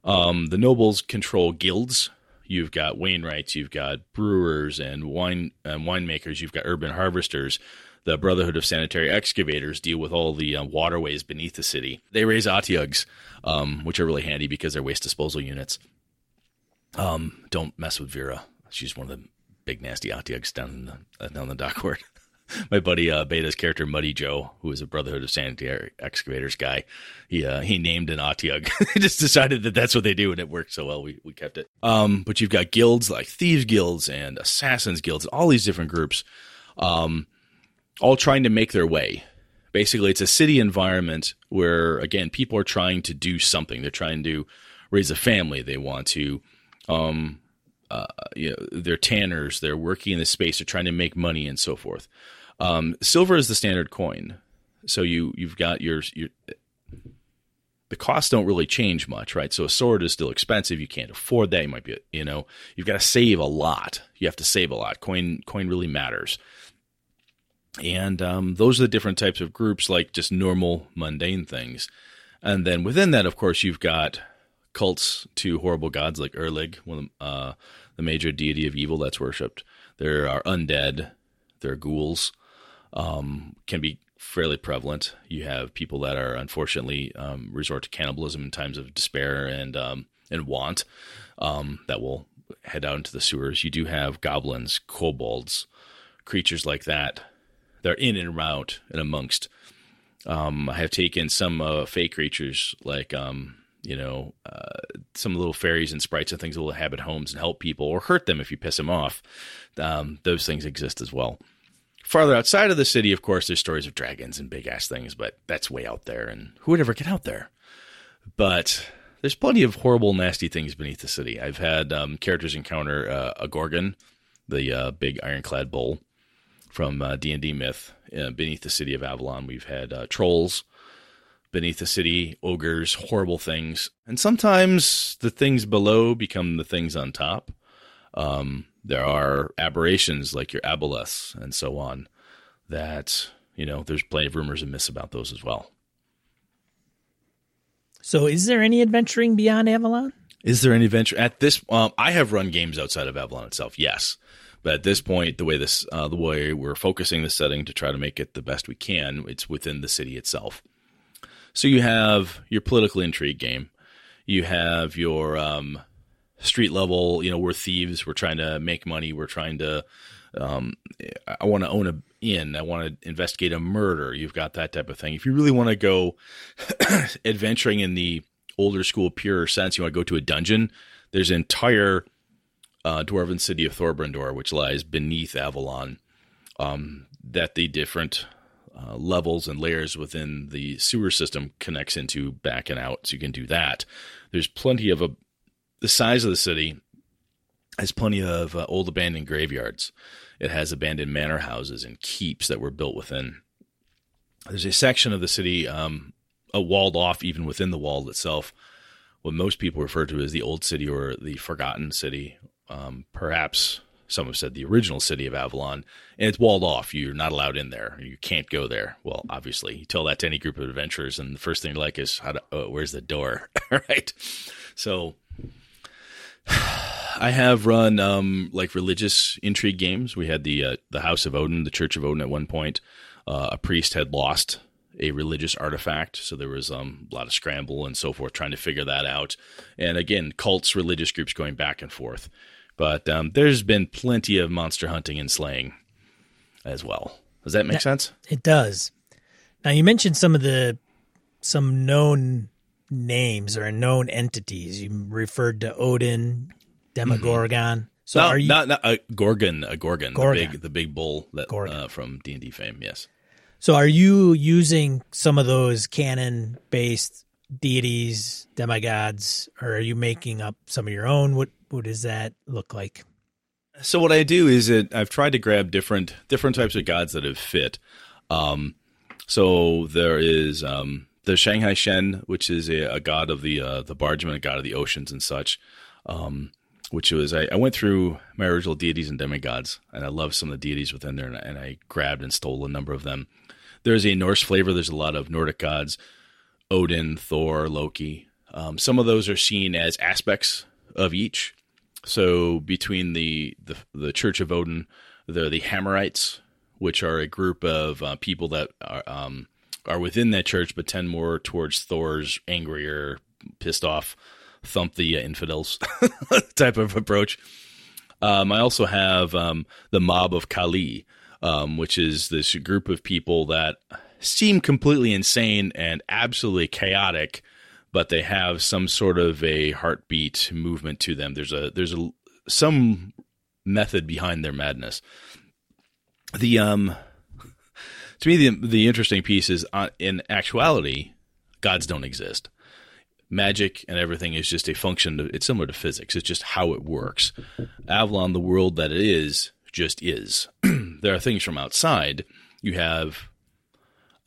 Um, the nobles control guilds. You've got Wainwrights, you've got brewers and wine and winemakers, you've got urban harvesters. The Brotherhood of Sanitary Excavators deal with all the uh, waterways beneath the city. They raise otyughs, um, which are really handy because they're waste disposal units. Um, don't mess with Vera. She's one of the big nasty otyughs down in the, uh, down the. my buddy uh, Beta's character Muddy Joe, who is a Brotherhood of Sanitary Excavators guy, he uh, he named an he just decided that that's what they do, and it worked so well. We we kept it. Um, but you've got guilds like thieves guilds and assassins guilds, all these different groups, um, all trying to make their way. Basically, it's a city environment where again people are trying to do something. They're trying to raise a family. They want to um, uh, you know, they're tanners, they're working in the space, they're trying to make money and so forth. Um, silver is the standard coin, so you you've got your your the costs don't really change much, right? So a sword is still expensive. You can't afford that. You might be, you know, you've got to save a lot. You have to save a lot. Coin coin really matters. And um, those are the different types of groups, like just normal mundane things. And then within that, of course, you've got cults to horrible gods like Erlig, one of, uh, the major deity of evil that's worshipped. There are undead. There are ghouls. Um, can be fairly prevalent. You have people that are unfortunately um, resort to cannibalism in times of despair and um, and want um, that will head out into the sewers. You do have goblins, kobolds, creatures like that. They're in and around and amongst. Um, I have taken some uh, fake creatures like um, you know, uh, some little fairies and sprites and things that will inhabit homes and help people or hurt them if you piss them off. Um, those things exist as well. Farther outside of the city, of course, there's stories of dragons and big ass things, but that's way out there, and who would ever get out there? But there's plenty of horrible, nasty things beneath the city. I've had um, characters encounter uh, a gorgon, the uh, big ironclad bull from uh, D and D myth. Uh, beneath the city of Avalon, we've had uh, trolls beneath the city, ogres, horrible things. And sometimes the things below become the things on top. Um, there are aberrations like your aboleths and so on that, you know, there's plenty of rumors and myths about those as well.
So, is there any adventuring beyond Avalon?
Is there any adventure at this? Um, I have run games outside of Avalon itself, yes, but at this point, the way this, uh, the way we're focusing the setting to try to make it the best we can, it's within the city itself. So you have your political intrigue game, you have your um, street level. You know, we're thieves. We're trying to make money. We're trying to. Um, I want to own a inn. I want to investigate a murder. You've got that type of thing. If you really want to go adventuring in the older school, pure sense, you want to go to a dungeon. There's an entire uh, dwarven city of Thorbrandor, which lies beneath Avalon. Um, that the different uh, levels and layers within the sewer system connects into back and out, so you can do that. There's plenty of a the size of the city has plenty of uh, old abandoned graveyards. It has abandoned manor houses and keeps that were built within. There's a section of the city um, walled off, even within the wall itself, what most people refer to as the old city or the forgotten city. Um, perhaps some have said the original city of Avalon, and it's walled off. You're not allowed in there. You can't go there. Well, obviously, you tell that to any group of adventurers, and the first thing you like is, how oh, where's the door? right? So I have run um, like religious intrigue games. We had the uh, the House of Odin, the Church of Odin. At one point, uh, a priest had lost a religious artifact, so there was um, a lot of scramble and so forth trying to figure that out. And again, cults, religious groups going back and forth. But um, there's been plenty of monster hunting and slaying as well. Does that make sense?
It does. Now you mentioned some of the some known names or known entities. You referred to Odin, Demogorgon. Mm-hmm. So
no,
are you
not, not a Gorgon, a Gorgon, Gorgon. The big the big bull that uh, from D and D fame? Yes.
So are you using some of those canon based deities, demigods, or are you making up some of your own? What what does that look like?
So what I do is that I've tried to grab different different types of gods that have fit. Um, so there is um, the Shanghai Shen, which is a, a god of the uh, the bargemen, a god of the oceans and such. Um, which was I, I, went through my original deities and demigods, and I love some of the deities within there, and, and I grabbed and stole a number of them. There's a Norse flavor. There's a lot of Nordic gods, Odin, Thor, Loki. Um, some of those are seen as aspects of each. So between the the, the Church of Odin, the the Hammerites, which are a group of uh, people that are um, are within that church, but tend more towards Thor's angrier, pissed off, thump the uh, infidels type of approach. Um, I also have um, the mob of Kali, um, which is this group of people that seem completely insane and absolutely chaotic, but they have some sort of a heartbeat movement to them. There's a there's a some method behind their madness. The um to me, the the interesting piece is uh, in actuality, gods don't exist. Magic and everything is just a function. Of, it's similar to physics. It's just how it works. Avalon, the world that it is, just is. there are things from outside. You have,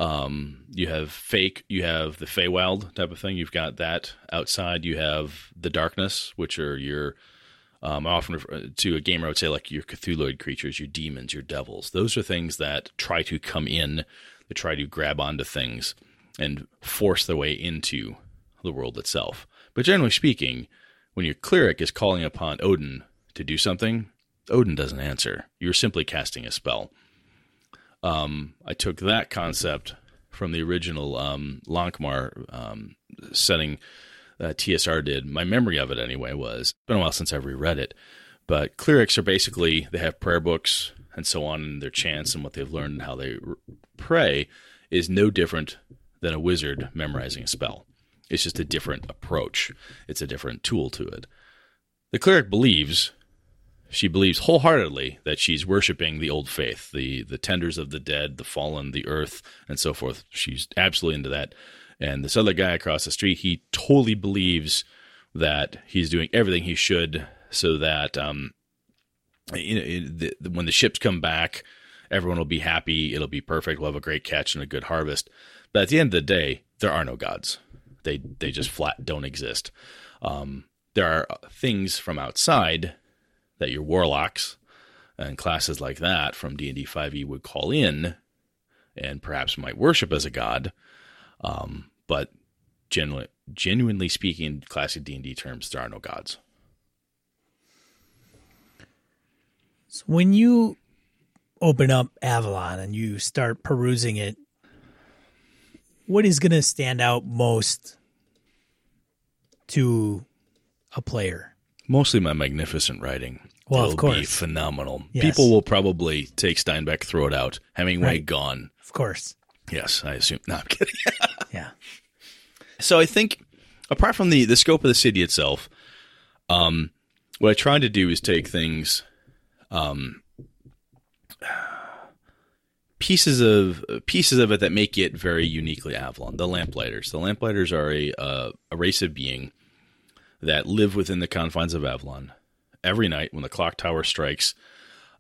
um, you have fake. You have the Feywild type of thing. You've got that outside. You have the darkness, which are your um, I often refer to a gamer, I would say like your Cthulhuid creatures, your demons, your devils. Those are things that try to come in, that try to grab onto things and force their way into the world itself. But generally speaking, when your cleric is calling upon Odin to do something, Odin doesn't answer. You're simply casting a spell. Um, I took that concept from the original um, Lankhmar um, setting uh, TSR did. My memory of it anyway was it's been a while since I've reread it, but clerics are basically they have prayer books and so on, and their chants and what they've learned and how they pray is no different than a wizard memorizing a spell. It's just a different approach. It's a different tool to it. The cleric believes she believes wholeheartedly that she's worshiping the old faith, the the tenders of the dead, the fallen, the earth, and so forth. She's absolutely into that. And this other guy across the street, he totally believes that he's doing everything he should so that um, you know, the, when the ships come back, everyone will be happy. It'll be perfect. We'll have a great catch and a good harvest. But at the end of the day, there are no gods. They they just flat don't exist. Um, there are things from outside that your warlocks and classes like that from D and D five E would call in, and perhaps might worship as a god. Um, but genuinely, genuinely speaking, classic D and D terms, there are no gods.
So when you open up Avalon and you start perusing it, what is going to stand out most to a player?
Mostly my magnificent writing.
Well,
will
of course.
be phenomenal.
Yes.
People will probably take Steinbeck, throw it out. Hemingway
Right.
gone.
Of course.
Yes, I assume. No, I'm kidding.
Yeah.
So I think, apart from the the scope of the city itself, um, what I tried to do is take things, um, pieces of pieces of it that make it very uniquely Avalon. The Lamplighters. The Lamplighters are a uh, a race of being that live within the confines of Avalon. Every night when the clock tower strikes,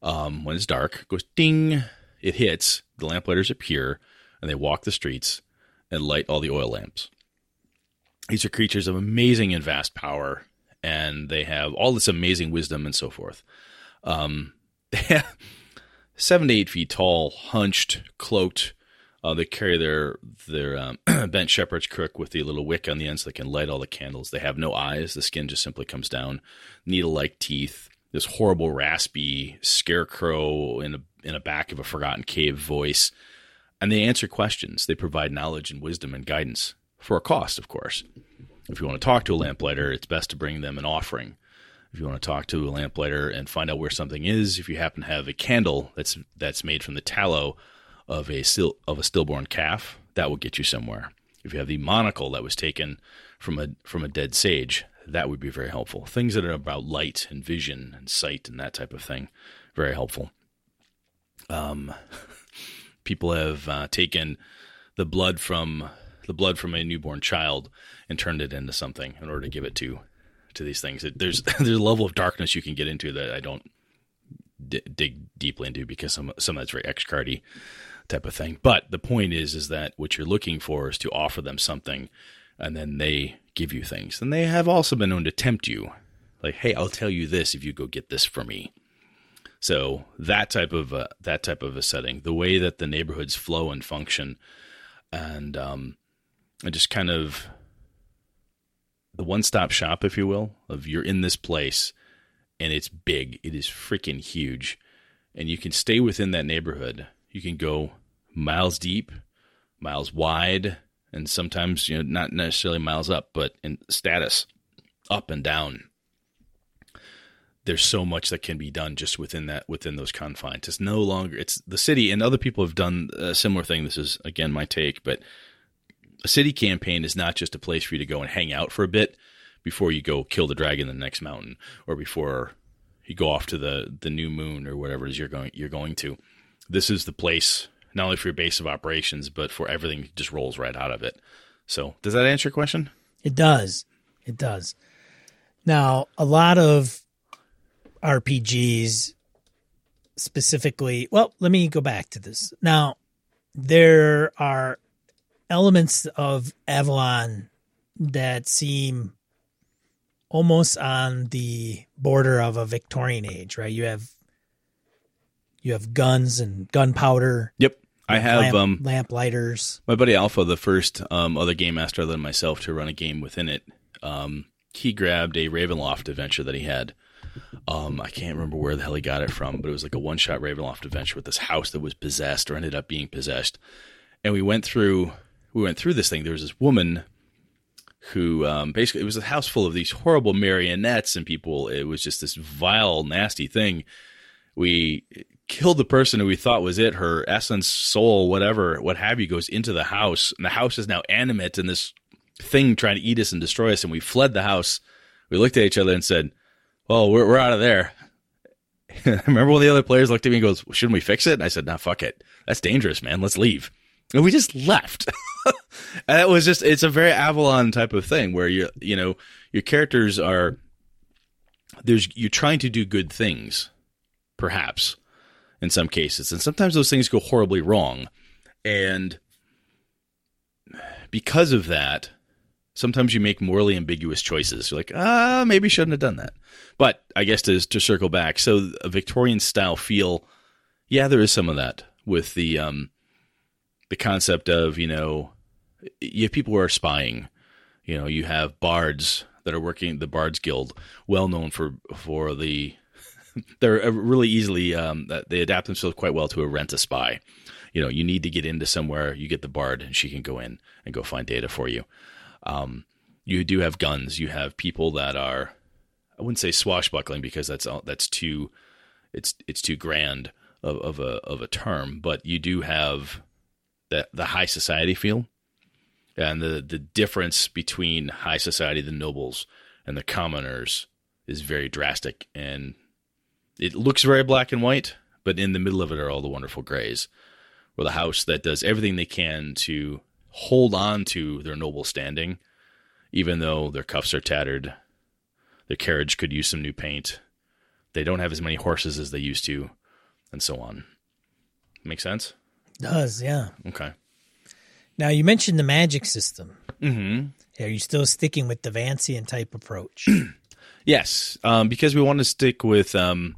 um, when it's dark, goes ding. It hits. The Lamplighters appear and they walk the streets and light all the oil lamps. These are creatures of amazing and vast power, and they have all this amazing wisdom and so forth. Um, seven to eight feet tall, hunched, cloaked. Uh, they carry their their um, bent shepherd's crook with the little wick on the end so they can light all the candles. They have no eyes; the skin just simply comes down. Needle-like teeth. This horrible, raspy scarecrow in a in a back of a forgotten cave voice and they answer questions. They provide knowledge and wisdom and guidance for a cost, of course. If you want to talk to a lamplighter, it's best to bring them an offering. If you want to talk to a lamplighter and find out where something is, if you happen to have a candle that's that's made from the tallow of a still of a stillborn calf, that will get you somewhere. If you have the monocle that was taken from a from a dead sage, that would be very helpful. Things that are about light and vision and sight and that type of thing, very helpful. Um, people have uh, taken the blood from the blood from a newborn child and turned it into something in order to give it to to these things. It, there's there's a level of darkness you can get into that I don't d- dig deeply into because some some of that's very X cardy type of thing. But the point is is that what you're looking for is to offer them something, and then they give you things. And they have also been known to tempt you, like, "Hey, I'll tell you this if you go get this for me." So that type of uh, that type of a setting, the way that the neighborhoods flow and function, and um, and just kind of the one stop shop, if you will, of you're in this place and it's big, it is freaking huge, and you can stay within that neighborhood. You can go miles deep, miles wide, and sometimes you know not necessarily miles up, but in status up and down there's so much that can be done just within that within those confines. It's no longer it's the city, and other people have done a similar thing. This is again my take, but a city campaign is not just a place for you to go and hang out for a bit before you go kill the dragon in the next mountain, or before you go off to the the new moon or whatever it is you're going you're going to. This is the place not only for your base of operations, but for everything just rolls right out of it. So, does that answer your question?
It does. It does. Now, a lot of RPGs specifically, well, let me go back to this. Now, there are elements of Avalon that seem almost on the border of a Victorian age, right? You have you have guns and gunpowder,
Yep. I have
lamp,
um
lamp lighters.
My buddy Alpha, the first um, other game master other than myself to run a game within it, um, he grabbed a Ravenloft adventure that he had. Um, I can't remember where the hell he got it from, but it was like a one shot Ravenloft adventure with this house that was possessed or ended up being possessed. And we went through we went through this thing. There was this woman who um, basically it was a house full of these horrible marionettes and people. It was just this vile, nasty thing. We killed the person who we thought was it. Her essence, soul, whatever, what have you, goes into the house, and the house is now animate and this thing trying to eat us and destroy us. And we fled the house. We looked at each other and said, "Well, we're we're out of there." Remember when the other players looked at me and goes, "Shouldn't we fix it?" And I said, "Nah, fuck it. That's dangerous, man. Let's leave." And we just left. and it was just it's a very Avalon type of thing where you you know your characters are there's you're trying to do good things, perhaps in some cases, and sometimes those things go horribly wrong, and because of that, Sometimes you make morally ambiguous choices. You're like, ah, maybe shouldn't have done that. But I guess to to circle back, so a Victorian style feel, yeah, there is some of that with the um, the concept of you know, you have people who are spying. You know, you have bards that are working the Bards Guild, well known for for the they're really easily um, they adapt themselves quite well to a rent a spy. You know, you need to get into somewhere, you get the bard, and she can go in and go find data for you. Um, you do have guns. You have people that are, I wouldn't say swashbuckling because that's that's too, it's it's too grand of, of a of a term. But you do have the the high society feel, and the the difference between high society, the nobles, and the commoners is very drastic and it looks very black and white, but in the middle of it are all the wonderful grays. Or the house that does everything they can to hold on to their noble standing, even though their cuffs are tattered, their carriage could use some new paint, they don't have as many horses as they used to, and so on. Make sense?
Does, yeah.
Okay.
Now you mentioned the magic system.
Mm-hmm.
Are you still sticking with the Vancian type approach?
yes, um, because we want to stick with um,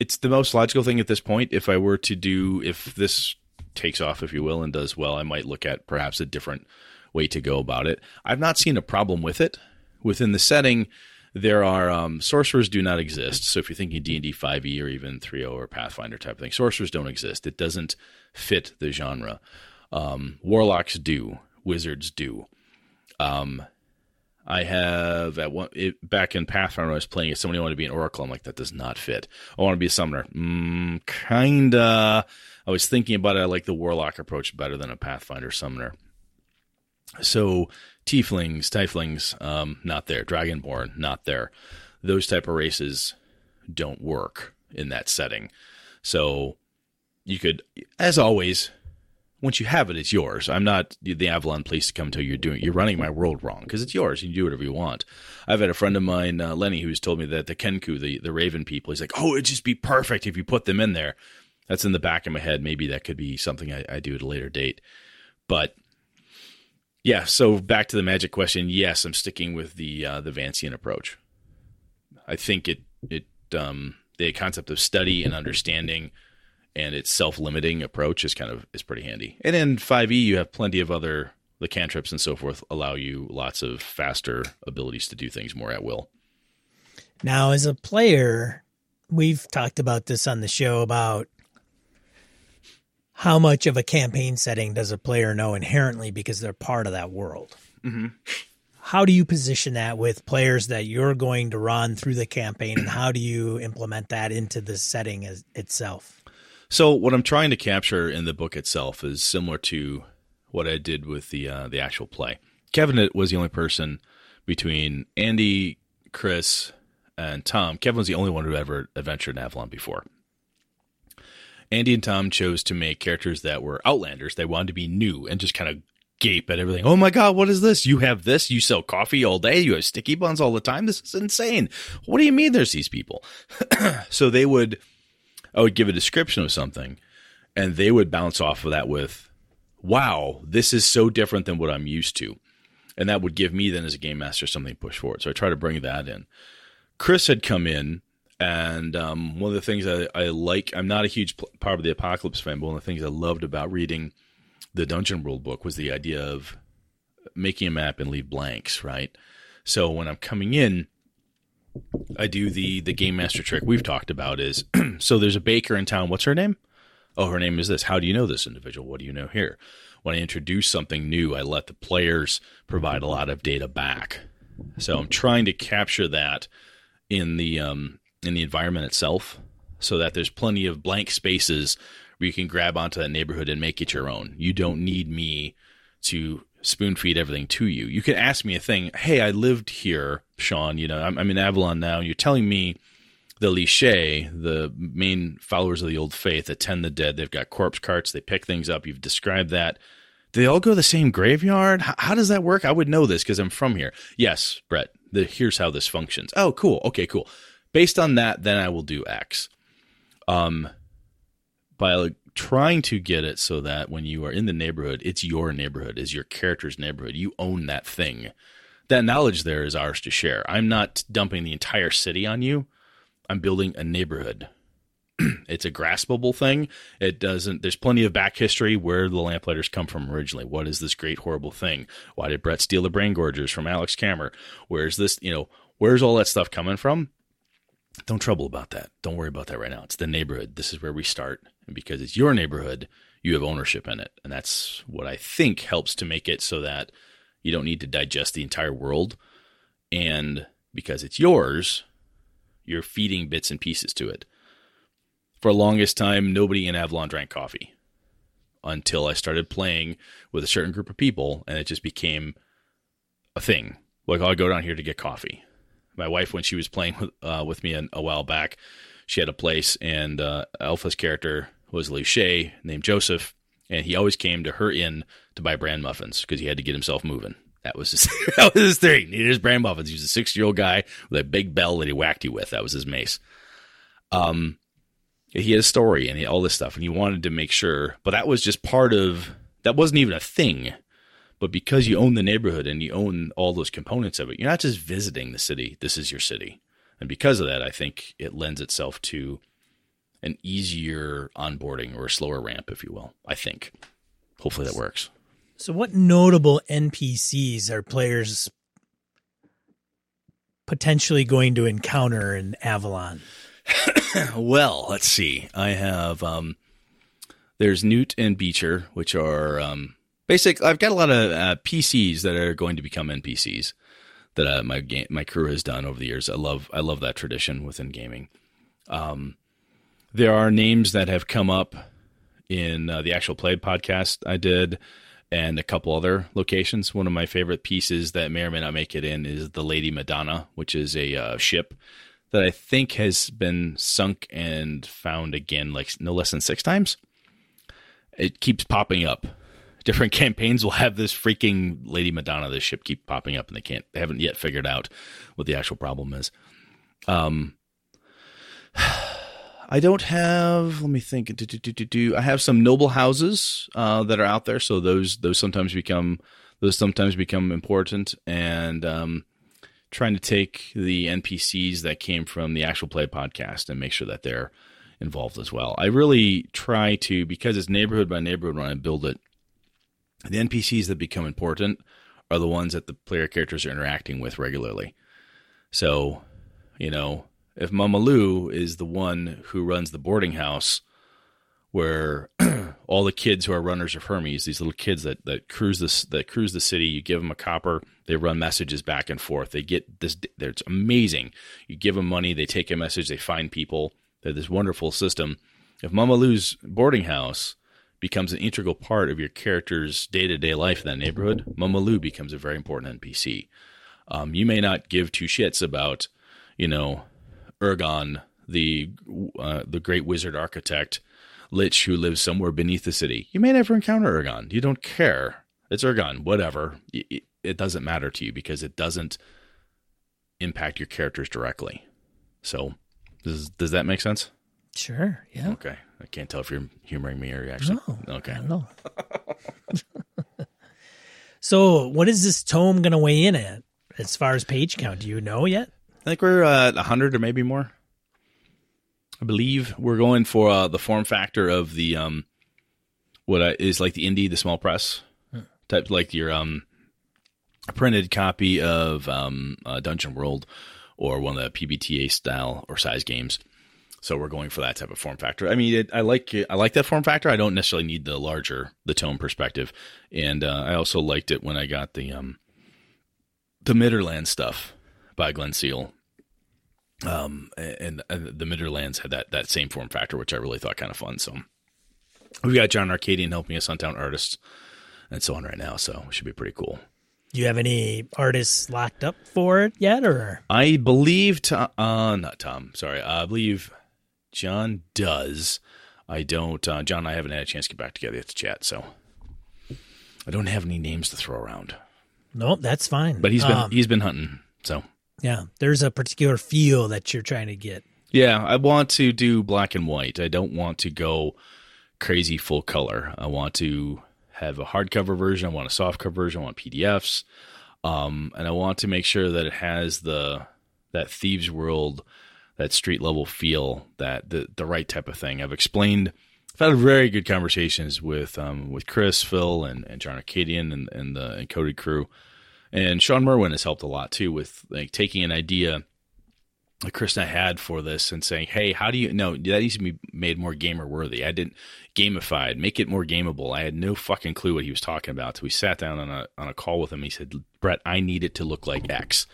it's the most logical thing at this point. If I were to do, if this takes off, if you will, and does well, I might look at perhaps a different way to go about it. I've not seen a problem with it within the setting. There are um, sorcerers do not exist. So if you're thinking D and D 5e or even 3.0 or Pathfinder type of thing, sorcerers don't exist. It doesn't fit the genre. Um, warlocks do. Wizards do. Um, I have at one it, back in Pathfinder I was playing it, somebody wanted to be an oracle. I'm like, that does not fit. I want to be a summoner. Mm, kinda. I was thinking about it. I like the warlock approach better than a Pathfinder summoner. So tieflings, tieflings, um, not there. Dragonborn, not there. Those type of races don't work in that setting. So you could, as always, once you have it, it's yours. I'm not the Avalon place to come until you're doing. You're running my world wrong because it's yours. You can do whatever you want. I've had a friend of mine, uh, Lenny, who's told me that the Kenku, the the Raven people, he's like, oh, it'd just be perfect if you put them in there. That's in the back of my head. Maybe that could be something I, I do at a later date. But yeah, so back to the magic question. Yes, I'm sticking with the uh, the Vancian approach. I think it it um, the concept of study and understanding and its self-limiting approach is kind of is pretty handy. And in 5e you have plenty of other the cantrips and so forth allow you lots of faster abilities to do things more at will.
Now as a player, we've talked about this on the show about how much of a campaign setting does a player know inherently because they're part of that world.
Mm-hmm.
How do you position that with players that you're going to run through the campaign, and how do you implement that into the setting as, itself?
So what I'm trying to capture in the book itself is similar to what I did with the uh, the actual play. Kevin was the only person between Andy, Chris, and Tom. Kevin was the only one who ever adventured in Avalon before. Andy and Tom chose to make characters that were outlanders. They wanted to be new and just kind of gape at everything. Oh my God, what is this? You have this? You sell coffee all day? You have sticky buns all the time? This is insane. What do you mean there's these people? so they would I would give a description of something, and they would bounce off of that with, "Wow, this is so different than what I'm used to," and that would give me then as a game master something to push forward. So I try to bring that in. Chris had come in, and um, one of the things I, I, like, I'm not a huge part of the Apocalypse fan, but one of the things I loved about reading the Dungeon World book was the idea of making a map and leave blanks, right? So when I'm coming in, I do the the game master trick we've talked about is so there's a baker in town. What's her name? Oh, her name is this. How do you know this individual? What do you know here? When I introduce something new, I let the players provide a lot of data back. So I'm trying to capture that in the um, in the environment itself, so that there's plenty of blank spaces where you can grab onto that neighborhood and make it your own. You don't need me to spoon feed everything to you. You can ask me a thing. Hey, I lived here, Sean. You know, I'm, I'm in Avalon now. And you're telling me the Liche, the main followers of the old faith, attend the dead. They've got corpse carts. They pick things up. You've described that. Do they all go to the same graveyard? How, how does that work? I would know this because I'm from here. Yes, Brett. The, here's how this functions. Oh, cool. Okay, cool. Based on that, then I will do X. Um, by trying to get it so that when you are in the neighborhood, it's your neighborhood, is your character's neighborhood. You own that thing. That knowledge there is ours to share. I'm not dumping the entire city on you. I'm building a neighborhood. it's a graspable thing. It doesn't. There's plenty of back history where the Lamplighters come from originally. What is this great horrible thing? Why did Brett steal the Brain Gorgers from Alex Kammer? Where's this? You know, where's all that stuff coming from? Don't trouble about that. Don't worry about that right now. It's the neighborhood. This is where we start, and because it's your neighborhood, you have ownership in it, and that's what I think helps to make it so that you don't need to digest the entire world, and because it's yours, you're feeding bits and pieces to it for the longest time, nobody in Avalon drank coffee until I started playing with a certain group of people, and it just became a thing. Like, I'll go down here to get coffee. My wife, when she was playing with, uh, with me a, a, while back, she had a place, and uh, Alpha's character was Luche, named Joseph, and he always came to her inn to buy bran muffins because he had to get himself moving. That was his, that was his thing. He needed his bran muffins. He was a six year old guy with a big bell that he whacked you with. That was his mace. Um, he had a story and all this stuff, and he wanted to make sure. But that was just part of that wasn't even a thing. But because you own the neighborhood and you own all those components of it, you're not just visiting the city. This is your city, and because of that, I think it lends itself to an easier onboarding or a slower ramp, if you will. I think. Hopefully that works.
So, what notable NPCs are players potentially going to encounter in Avalon?
well, let's see. I have um, there's Newt and Beecher, which are um, basic. I've got a lot of uh, PCs that are going to become NPCs that uh, my game, my crew has done over the years. I love I love that tradition within gaming. Um, there are names that have come up in uh, the actual play podcast I did, and a couple other locations. One of my favorite pieces that may or may not make it in is the Lady Madonna, which is a uh, ship that I think has been sunk and found again, like no less than six times. It keeps popping up. Different campaigns will have this freaking Lady Madonna, this ship keep popping up, and they can't, they haven't yet figured out what the actual problem is. Um, I don't have. Let me think. Do, do, do, I have some noble houses uh, that are out there, so those those sometimes become those sometimes become important, and um, trying to take the NPCs that came from the actual play podcast and make sure that they're involved as well. I really try to because it's neighborhood by neighborhood when I build it. The NPCs that become important are the ones that the player characters are interacting with regularly. So, you know, if Mama Lou is the one who runs the boarding house where all the kids who are runners of Hermes, these little kids that, that cruise this that cruise the city, you give them a copper, they run messages back and forth. They get this. It's amazing. You give them money, they take a message, they find people. They're this wonderful system. If Mama Lou's boarding house becomes an integral part of your character's day to day life in that neighborhood, Mama becomes a very important NPC. Um, you may not give two shits about, you know, Ergon, the uh, the great wizard architect lich who lives somewhere beneath the city. You may never encounter Ergon. You don't care. It's Ergon, whatever. It, it doesn't matter to you because it doesn't impact your characters directly. So, does does that make sense?
Sure. Yeah.
Okay. I can't tell if you're humoring me or you actually.
No,
okay.
No. so, what is this tome going to weigh in at as far as page count? Do you know yet?
I think we're uh, 100 or maybe more. I believe we're going for uh, the form factor of the um, what is like the indie, the small press hmm. type, like your um, printed copy of um, uh, Dungeon World or one of the PBTA style or size games. So we're going for that type of form factor. I mean, it, I like I like that form factor. I don't necessarily need the larger the tone perspective, and uh, I also liked it when I got the um, the Midderland stuff by Glynn Seal um, and, and, the Midderlands had that that same form factor, which I really thought kind of fun. So we've got John Arcadian helping us hunt down artists and so on right now, so it should be pretty cool.
Do you have any artists locked up for it yet, or
I believe Tom, uh, not Tom. Sorry, I believe John does. I don't. Uh, John and I haven't had a chance to get back together yet to chat, so I don't have any names to throw around.
No, that's fine.
But he's been um, he's been hunting, so
yeah, there's a particular feel that you're trying to get.
Yeah, I want to do black and white. I don't want to go crazy full color. I want to have a hardcover version. I want a softcover version. I want PDFs, um, and I want to make sure that it has the that thieves world, that street level feel, that the the right type of thing. I've explained. I've had very good conversations with um, with Chris, Phil, and, and John Arcadian and, and the Encoded crew, and Shawn Merwin has helped a lot too with like taking an idea like Chris and I had for this and saying, "Hey, how do you know that needs to be made more gamer worthy?" I didn't gamified, make it more gameable. I had no fucking clue what he was talking about. So we sat down on a on a call with him. He said, "Brett, I need it to look like X.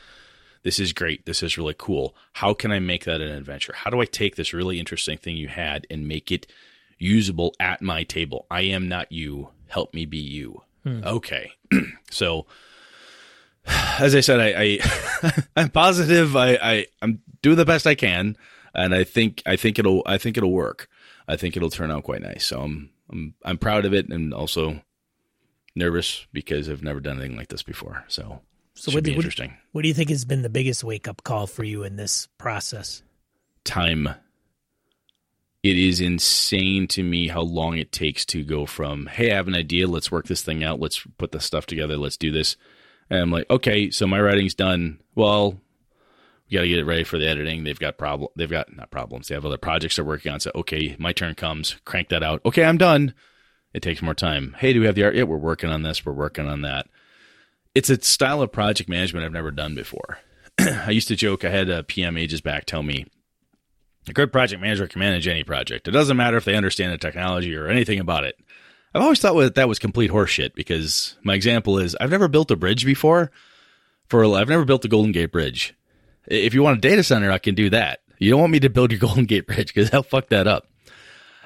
This is great. This is really cool. How can I make that an adventure? How do I take this really interesting thing you had and make it usable at my table? I am not you. Help me be you." Hmm. Okay, so as I said, I, I am positive. I, I I'm doing the best I can, and I think I think it'll I think it'll work. I think it'll turn out quite nice. So I'm I'm I'm proud of it, and also nervous because I've never done anything like this before. So so what, be interesting.
What, what do you think has been the biggest wake up call for you in this process?
Time. It is insane to me how long it takes to go from, hey, I have an idea, let's work this thing out, let's put the stuff together, let's do this, and I'm like, okay, so my writing's done. Well, we got to get it ready for the editing. They've got problem. They've got not problems. They have other projects they're working on. So okay, my turn comes. Crank that out. Okay, I'm done. It takes more time. Hey, do we have the art? Yeah, we're working on this. We're working on that. It's a style of project management I've never done before. I used to joke. I had a PM ages back tell me a good project manager can manage any project. It doesn't matter if they understand the technology or anything about it. I've always thought that that was complete horseshit because my example is I've never built a bridge before. For I've never built the Golden Gate Bridge. If you want a data center, I can do that. You don't want me to build your Golden Gate Bridge because I'll fuck that up.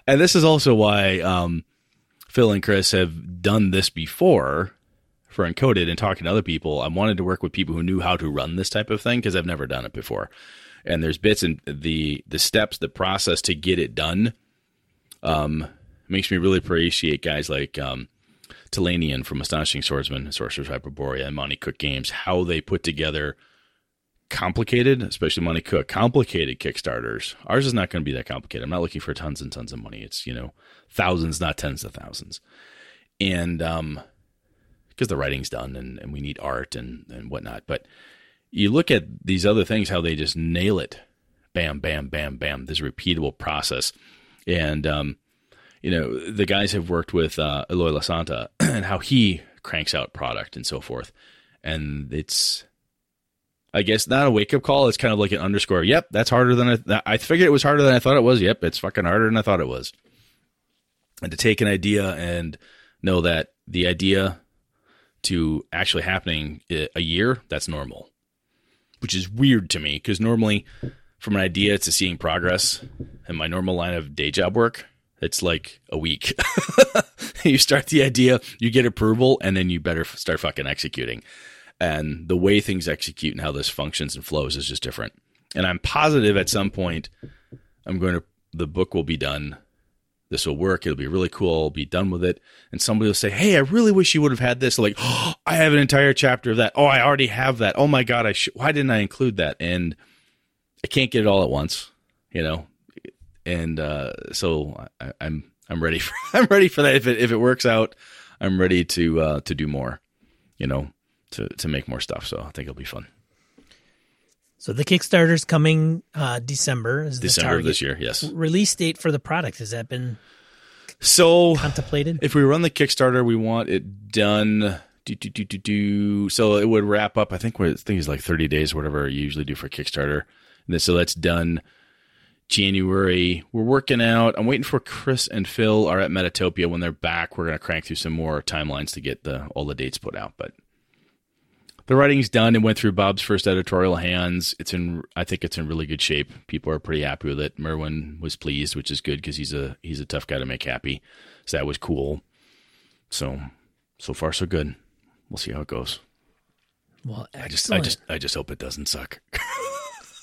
And this is also why um, Phil and Chris have done this before for Encoded and talking to other people. I wanted to work with people who knew how to run this type of thing because I've never done it before. And there's bits and the the steps, the process to get it done. Um, makes me really appreciate guys like um, Talanian from Astonishing Swordsman, Sorcerer's Hyperborea, and Monte Cook Games, how they put together complicated, especially Monte Cook, complicated Kickstarters. Ours is not going to be that complicated. I'm not looking for tons and tons of money. It's, you know, thousands, not tens of thousands. And um because the writing's done and, and we need art and, and whatnot. But you look at these other things, how they just nail it. Bam, bam, bam, bam. This repeatable process. And um you know, the guys have worked with uh, Eloy Lasanta and how he cranks out product and so forth. And it's, I guess, not a wake up call. It's kind of like an underscore. Yep, that's harder than I, I figured it was harder than I thought it was. Yep, it's fucking harder than I thought it was. And to take an idea and know that the idea to actually happening uh, a year, that's normal, which is weird to me because normally from an idea to seeing progress in my normal line of day job work, it's like a week. you start the idea, you get approval, and then you better start fucking executing. And the way things execute and how this functions and flows is just different. And I'm positive at some point I'm going to, the book will be done. This will work. It'll be really cool. I'll be done with it. And somebody will say, Hey, I really wish you would have had this. Like, oh, I have an entire chapter of that. Oh, I already have that. Oh my God. I sh- why didn't I include that? And I can't get it all at once. You know, and uh, so I, I'm, I'm ready for I'm ready for that. If it if it works out, I'm ready to uh, to do more. You know, to to make more stuff. So I think it'll be fun.
So the Kickstarter's coming uh, December. Is
December of this year? Yes.
Release date for the product has that been
so
contemplated?
If we run the Kickstarter, we want it done. Do, do, do, do, do. So it would wrap up. I think what I think is like 30 days, whatever you usually do for Kickstarter. And then, so that's done January. We're working out. I'm waiting for Chris and Phil are at Metatopia. When they're back, we're going to crank through some more timelines to get the all the dates put out. But the writing's done. It went through Bob's first editorial hands. It's in. I think it's in really good shape. People are pretty happy with it. Merwin was pleased, which is good because he's a he's a tough guy to make happy. So that was cool. So so far so good. We'll see how it goes.
Well,
excellent. I just I just I just hope it doesn't suck.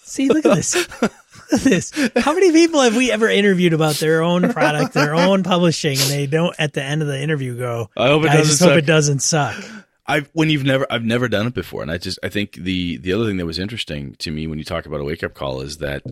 See, look at this. look at this. How many people have we ever interviewed about their own product, their own publishing, and they don't at the end of the interview go,
I hope it
I
doesn't
just
suck.
hope it doesn't suck.
I when you've never I've never done it before, and I just I think the the other thing that was interesting to me when you talk about a wake up call is that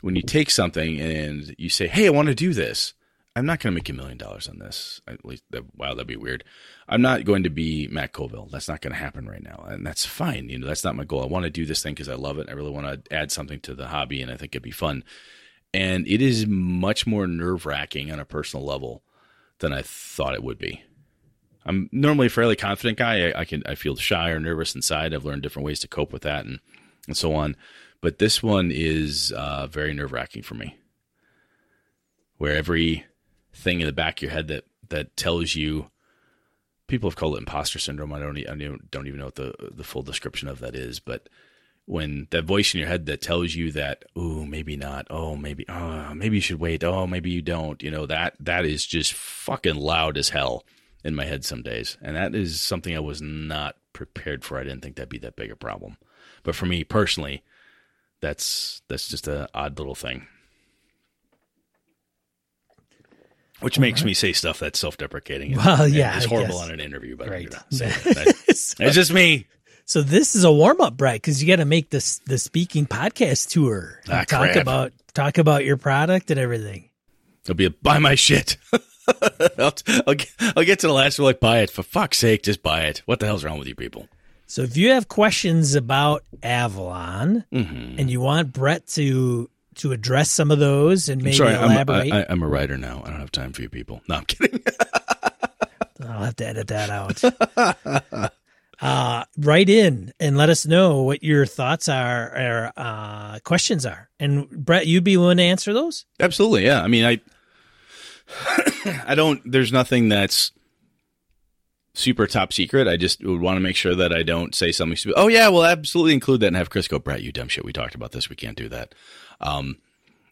when you take something and you say, "Hey, I want to do this," I'm not going to make a million dollars on this. At least, that, wow, that'd be weird. I'm not going to be Matt Colville. That's not going to happen right now, and that's fine. You know, that's not my goal. I want to do this thing because I love it. I really want to add something to the hobby, and I think it'd be fun. And it is much more nerve wracking on a personal level than I thought it would be. I'm normally a fairly confident guy. I, I can I feel shy or nervous inside. I've learned different ways to cope with that, and and so on. But this one is uh, very nerve wracking for me, where every thing in the back of your head that that tells you people have called it imposter syndrome. I don't, I don't even know what the the full description of that is, but when that voice in your head that tells you that, oh, maybe not, oh, maybe, oh, maybe you should wait, oh, maybe you don't, you know that that is just fucking loud as hell in my head some days, and that is something I was not prepared for. I didn't think that'd be that big a problem, but for me personally, that's that's just a odd little thing. Which makes right. me say stuff that's self-deprecating.
Well, yeah,
it's horrible on an interview, but right. You know, so so, it's just me.
So this is a warm-up, Brett, because you got to make this the speaking podcast tour.
Ah,
talk
crap.
about talk about your product and everything.
It'll be a buy my shit. I'll, I'll, get, I'll get to the last one, like buy it for fuck's sake, just buy it. What the hell's wrong with you people?
So if you have questions about Avalon
mm-hmm.
and you want Brett to to address some of those and maybe
I'm sorry,
elaborate.
I'm a, I, I'm a writer now. I don't have time for you people. No, I'm kidding.
I'll have to edit that out. uh, write in and let us know what your thoughts are or uh, questions are. And Brett, you'd be willing to answer those?
Absolutely. Yeah. I mean, I, I don't, there's nothing that's super top secret. I just would want to make sure that I don't say something stupid. Oh yeah, well, absolutely include that and have Chris go, Brett, you dumb shit. We talked about this. We can't do that. Um,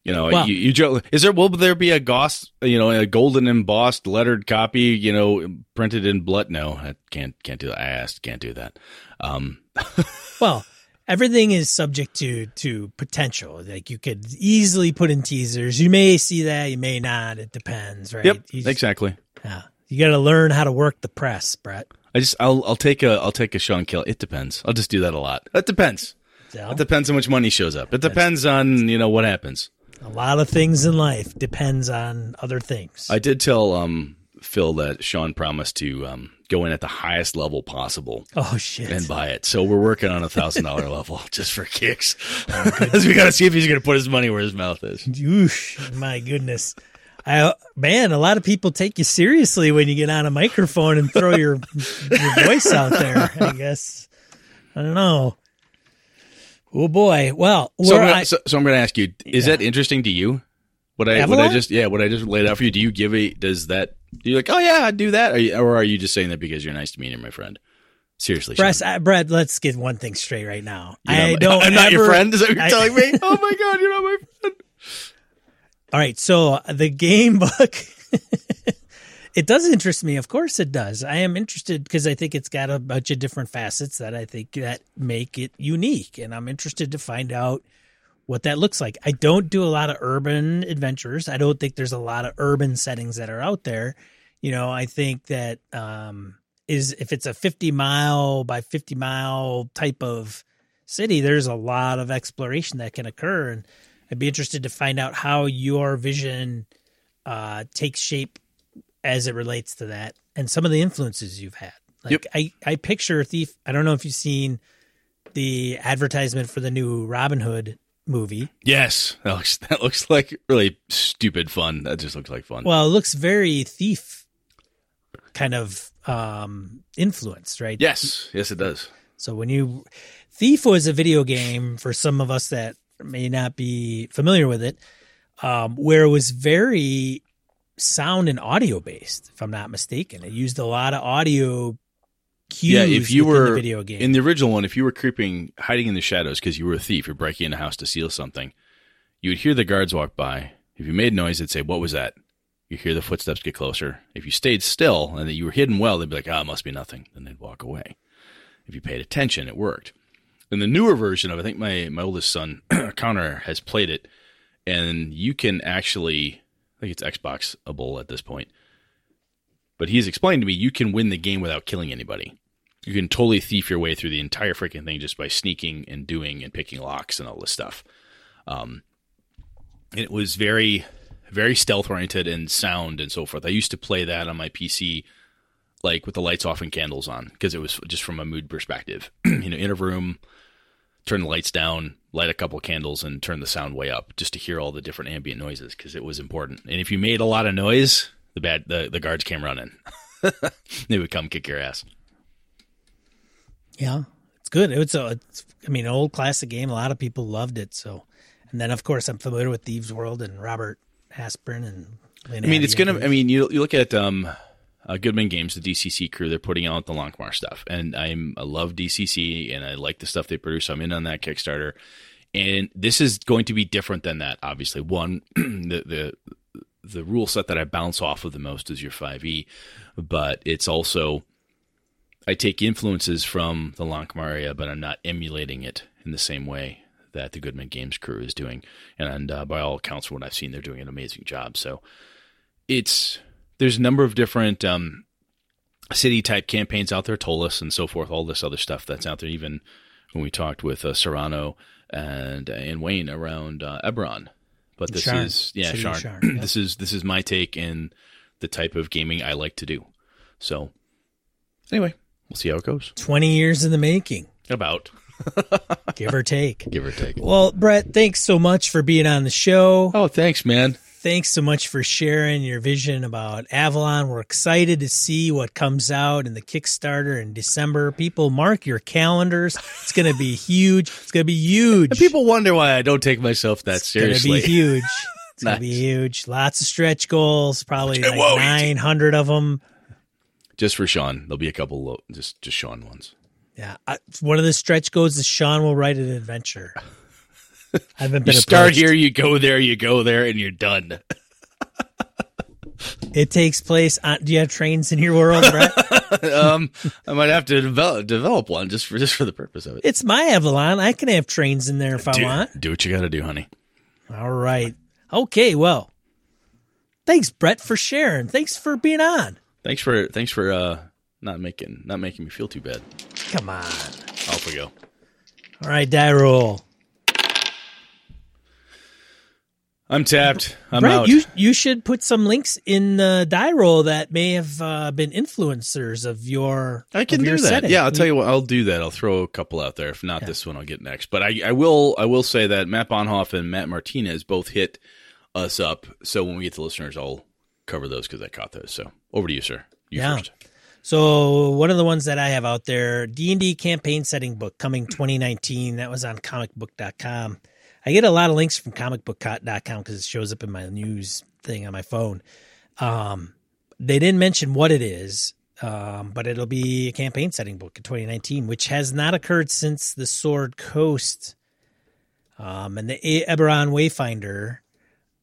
you know, you, you is there will there be a goss, you know, a golden embossed lettered copy, you know, printed in blood? No, I can't can't do that. I asked, can't do that. Um,
well, everything is subject to to potential. Like you could easily put in teasers. You may see that, you may not. It depends, right?
Yep, exactly.
Yeah, you got to learn how to work the press, Brett.
I just I'll I'll take a I'll take a Sean Kill. It depends. I'll just do that a lot. It depends. It depends on which money shows up. It depends on you know what happens.
A lot of things in life depends on other things.
I did tell um, Phil that Sean promised to um, go in at the highest level possible.
Oh shit!
And buy it. So we're working on a thousand dollar level just for kicks, oh, because we got to see if he's going to put his money where his mouth is.
Oosh, my goodness. I, man, a lot of people take you seriously when you get on a microphone and throw your your voice out there. I guess I don't know. Oh boy. Well,
so I'm, gonna, so, so I'm gonna, ask you: Is yeah. that interesting to you? What I what I just yeah what I just laid out for you? Do you give a does that? Do you like? Oh yeah, I'd do that. Are you, or are you just saying that because you're nice to me and you're my friend? Seriously,
Brett, uh, Brett, let's get one thing straight right now. I don't.
I'm not ever, your friend. Is that what you're I, telling me? oh my god, you're not my friend.
All right, so the game book it does interest me. Of course it does. I am interested because I think it's got a bunch of different facets that I think that make it unique. And I'm interested to find out what that looks like. I don't do a lot of urban adventures. I don't think there's a lot of urban settings that are out there. You know, I think that um, is if it's a 50 mile by 50 mile type of city, there's a lot of exploration that can occur. And I'd be interested to find out how your vision uh, takes shape as it relates to that and some of the influences you've had. Like yep. I, I picture Thief. I don't know if you've seen the advertisement for the new Robin Hood movie.
Yes, that looks that looks like really stupid fun. That just looks like fun.
Well, it looks very Thief kind of um influenced, right?
Yes, yes, it does.
So when you Thief was a video game for some of us that may not be familiar with it, um, where it was very sound and audio based, if I'm not mistaken. It used a lot of audio cues. Yeah, if you were the video game
in the original one, if you were creeping, hiding in the shadows because you were a thief, you're breaking in a house to steal something, you would hear the guards walk by. If you made noise, they'd say, "What was that?" You hear the footsteps get closer. If you stayed still and that you were hidden well, they'd be like, "Ah, oh, it must be nothing." Then they'd walk away. If you paid attention, it worked. In the newer version of, I think my my oldest son Connor has played it, and you can actually I think it's Xboxable at this point. But he's explained to me you can win the game without killing anybody. You can totally thief your way through the entire freaking thing just by sneaking and doing and picking locks and all this stuff. Um, it was very, very stealth oriented and sound and so forth. I used to play that on my PC, like with the lights off and candles on, because it was just from a mood perspective. you know, in a room, turn the lights down, light a couple candles, and turn the sound way up, just to hear all the different ambient noises, because it was important. And if you made a lot of noise, the bad the, the guards came running. they would come kick your ass.
Yeah, it's good. It's a, it's, I mean, an old classic game. A lot of people loved it. So, and then of course I'm familiar with Thieves World and Robert Asprin and. Lynn
I mean, it's gonna. I mean, you you look at um, uh, Goodman Games, the DCC crew. They're putting out the Lankhmar stuff, and I'm I love DCC, and I like the stuff they produce. So I'm in on that Kickstarter, and this is going to be different than that. Obviously, one the the the rule set that I bounce off of the most is your 5e, but it's also I take influences from the Lankhmar area, but I'm not emulating it in the same way that the Goodman Games crew is doing. And uh, by all accounts, from what I've seen, they're doing an amazing job. So it's there's a number of different um, city type campaigns out there, Tolis and so forth, all this other stuff that's out there. Even when we talked with uh, Serrano and and Wayne around uh, Eberron, but this
Sharn.
is yeah, Sharn.
Sharn, yeah.
this is this is my take in the type of gaming I like to do. So anyway, we'll see how it goes.
20 years in the making,
About
give or take.
give or take.
Well, Brett, thanks so much for being on the show.
Oh, thanks, man.
Thanks so much for sharing your vision about Avalon. We're excited to see what comes out in the Kickstarter in December. People, mark your calendars. It's going to be huge. It's going to be huge.
And people wonder why I don't take myself that
It's going to
seriously.
be huge. It's going to be huge. Lots of stretch goals, probably like 900 of them.
Just for Sean, there'll be a couple just just Sean ones.
Yeah. I, one of the stretch goals is Sean will write an adventure. I haven't been.
You
start
here, you go there, you go there, and you're done.
It takes place on. Do you have trains in your world, Brett?
um, I might have to develop develop one just for just for the purpose of it.
it's my Avalon. I can have trains in there if I want.
do what you got to do, honey.
All right. Okay. Well, thanks, Brett, for sharing. Thanks for being on.
Thanks for thanks for uh not making not making me feel too bad.
Come on.
Off we go.
All right, die roll.
I'm tapped. I'm out.
you you should put some links in the die roll that may have uh, been influencers of your.
I can do that.
setting.
Yeah, I'll tell you what. I'll do that. I'll throw a couple out there. If not this one, I'll get next. But I, I will. I will say that Matt Bonhoff and Matt Martinez both hit us up. So when we get to listeners, I'll cover those because I caught those. So over to you, sir. You
Yeah.
first.
So one of the ones that I have out there, D and D campaign setting book coming 2019. That was on comicbook.com. I get a lot of links from comicbook.com because it shows up in my news thing on my phone. Um, they didn't mention what it is, um, but it'll be a campaign setting book in 2019, which has not occurred since the Sword Coast um, and the Eberron Wayfinder.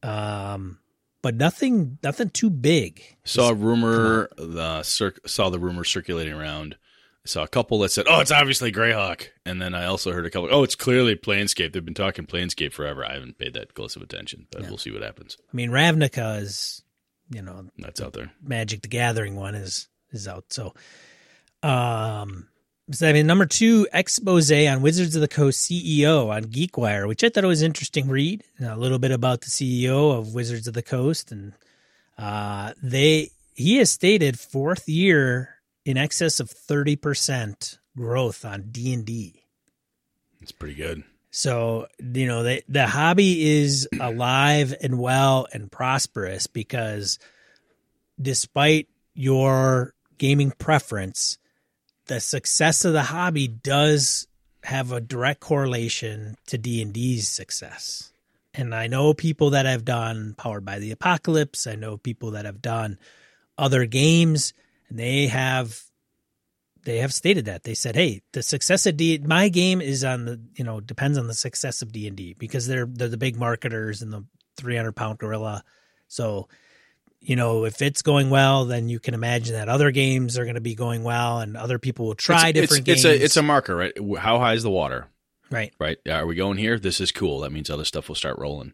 Um, but nothing, nothing too big.
Saw a rumor. The saw the rumor circulating around. I saw a couple that said, "Oh, it's obviously Greyhawk," and then I also heard a couple. Oh, it's clearly Planescape. They've been talking Planescape forever. I haven't paid that close of attention, but we'll see what happens.
I mean, Ravnica is, you know,
That's out there.
Magic the Gathering one is is out. So, um, so I mean, number two expose on Wizards of the Coast CEO on GeekWire, which I thought was an interesting read. A little bit about the CEO of Wizards of the Coast, and uh, they he has stated fourth year in excess of thirty percent growth on D and D.
It's pretty good.
So, you know, the, the hobby is alive and well and prosperous because despite your gaming preference, the success of the hobby does have a direct correlation to D&D's success. And I know people that have done Powered by the Apocalypse, I know people that have done other games and they have they have stated that they said, "Hey, the success of D, my game is on the you know depends on the success of D and D because they're they're the big marketers and the three hundred pound gorilla. So, you know, if it's going well, then you can imagine that other games are going to be going well, and other people will try
it's,
different
it's,
games.
It's a it's a marker, right? How high is the water?
right.
Right? Are we going here? This is cool. That means other stuff will start rolling.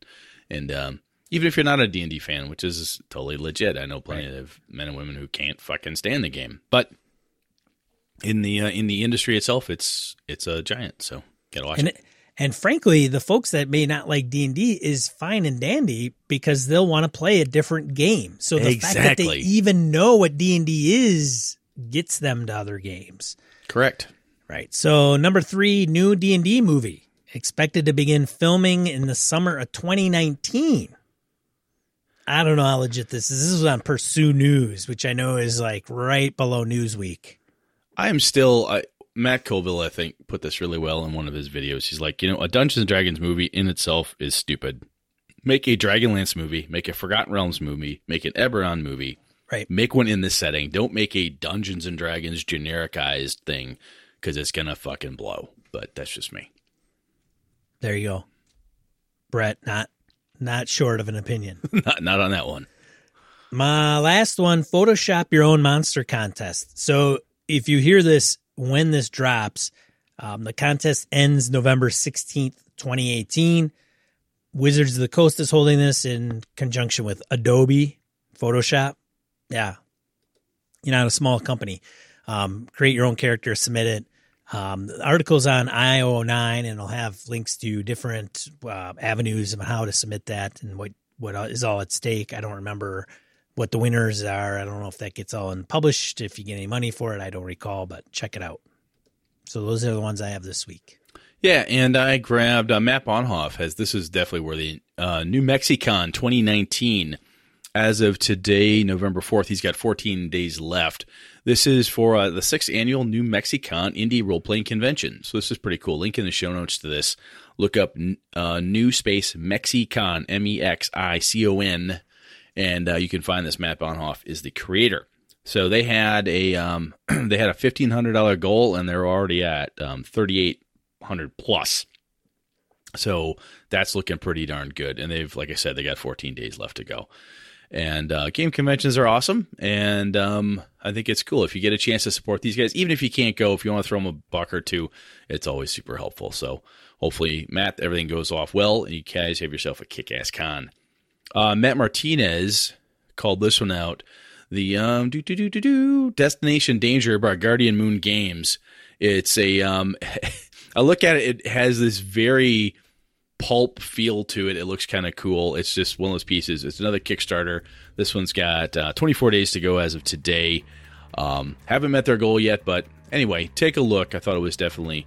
And um, even if you're not a D and D fan, which is totally legit, I know plenty of men and women who can't fucking stand the game, but in the uh, in the industry itself, it's it's a giant. So gotta watch
And
it.
And frankly, the folks that may not like D and D is fine and dandy because they'll want to play a different game. So the fact that they even know what D and D is gets them to other games.
Correct.
Right. So number three, new D and D movie expected to begin filming in the summer of 2019. I don't know how legit this is. This is on Pursue News, which I know is like right below Newsweek.
I am still I, Matt Colville. I think put this really well in one of his videos. He's like, you know, a Dungeons and Dragons movie in itself is stupid. Make a Dragonlance movie. Make a Forgotten Realms movie. Make an Eberron movie.
Right.
Make one in this setting. Don't make a Dungeons and Dragons genericized thing because it's gonna fucking blow. But that's just me.
There you go. Brett, not not short of an opinion.
not not on that one.
My last one, Photoshop your own monster contest. So if you hear this when this drops, um, the contest ends November 16th, 2018. Wizards of the Coast is holding this in conjunction with Adobe Photoshop. Yeah. You're not a small company. Um, create your own character, submit it. Um, the article's on IO9 and it'll have links to different uh, avenues of how to submit that and what, what is all at stake. I don't remember what the winners are. I don't know if that gets all unpublished. if you get any money for it. I don't recall, but check it out. So those are the ones I have this week.
Yeah, and I grabbed uh, Matt Bonhoff has this is definitely worthy. Uh, New Mexicon 2019. As of today, November 4th, he's got 14 days left. This is for uh, the sixth annual New Mexicon Indie Role Playing Convention. So this is pretty cool. Link in the show notes to this. Look up uh, New Space Mexicon, M E X I C O N, and uh, you can find this. Matt Bonhoff is the creator. So they had a um, they had a fifteen hundred dollar goal, and they're already at um, thirty eight hundred plus. So that's looking pretty darn good. And they've, like I said, they got 14 days left to go. And uh, game conventions are awesome, and um, I think it's cool if you get a chance to support these guys. Even if you can't go, if you want to throw them a buck or two, it's always super helpful. So hopefully, Matt, everything goes off well, and you guys have yourself a kick-ass con. Uh, Matt Martinez called this one out. The um, do do do do do Destination Danger by Guardian Moon Games. It's a um, I look at it. It has this very pulp feel to it. It looks kind of cool. It's just one of those pieces. It's another Kickstarter. This one's got uh, 24 days to go as of today. Um, haven't met their goal yet, but anyway, take a look. I thought it was definitely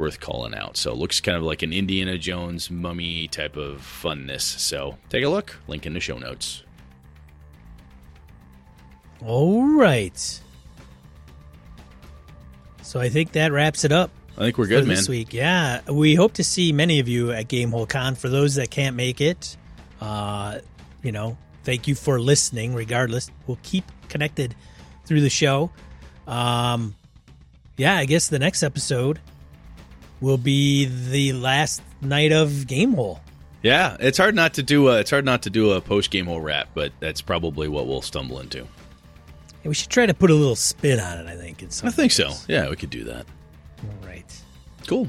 worth calling out. So it looks kind of like an Indiana Jones mummy type of funness. So take a look. Link in the show notes.
All right. So I think that wraps it up.
I think we're good, man.
this week. Yeah, we hope to see many of you at Gamehole Con. For those that can't make it, uh, you know, thank you for listening. Regardless, we'll keep connected through the show. Um, yeah, I guess the next episode will be the last night of Gamehole.
Yeah, it's hard not to do a it's hard not to do a post game hole wrap, but that's probably what we'll stumble into.
We should try to put a little spin on it. I think. In some
I think so. Yeah, we could do that.
All right.
Cool.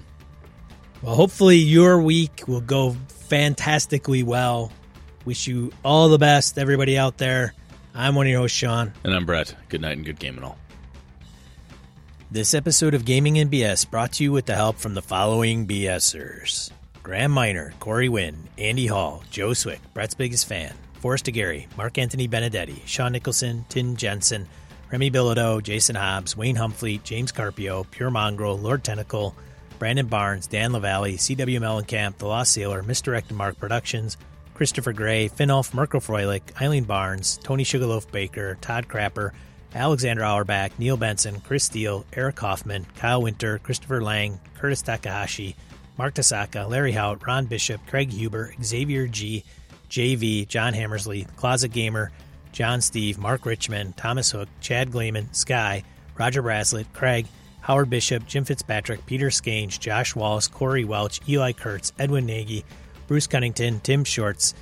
Well, hopefully your week will go fantastically well. Wish you all the best, everybody out there. I'm one of your hosts, Sean.
And I'm Brett. Good night and good game and all.
This episode of Gaming and BS brought to you with the help from the following BSers Graham Miner, Corey Wynn, Andy Hall, Joe Swick, Brett's biggest fan, Forrest Gary, Mark Anthony Benedetti, Sean Nicholson, Tim Jensen, Remy Bilodeau, Jason Hobbs, Wayne Humfleet, James Carpio, Pure Mongrel, Lord Tentacle, Brandon Barnes, Dan LaValle, CW Mellencamp, The Lost Sailor, Misdirected Mark Productions, Christopher Gray, Finolf, Mirko Froelich, Eileen Barnes, Tony Sugarloaf Baker, Todd Crapper, Alexander Auerbach, Neil Benson, Chris Steele, Eric Hoffman, Kyle Winter, Christopher Lang, Curtis Takahashi, Mark Tasaka, Larry Hout, Ron Bishop, Craig Huber, Xavier G, JV, John Hammersley, Closet Gamer, John Steve, Mark Richmond, Thomas Hook, Chad Gleeman, Sky, Roger Braslett, Craig, Howard Bishop, Jim Fitzpatrick, Peter Skange, Josh Wallace, Corey Welch, Eli Kurtz, Edwin Nagy, Bruce Cunnington, Tim Shorts,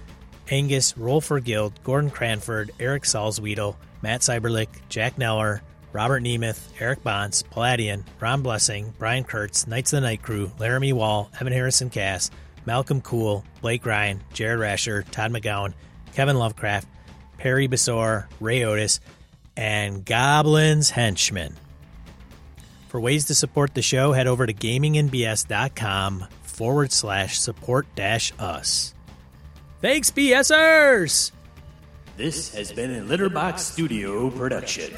Angus, Rolfer Guild, Gordon Cranford, Eric Salzwedel, Matt Cyberlick, Jack Neller, Robert Nemeth, Eric Bonds, Palladian, Ron Blessing, Brian Kurtz, Knights of the Night Crew, Laramie Wall, Evan Harrison Cass, Malcolm Cool, Blake Ryan, Jared Rasher, Todd McGowan, Kevin Lovecraft, Perry Besor, Ray Otis, and Goblin's Henchmen. For ways to support the show, head over to gamingandbs.com forward slash support dash us. Thanks, BSers!
This has been a Litterbox Studio production.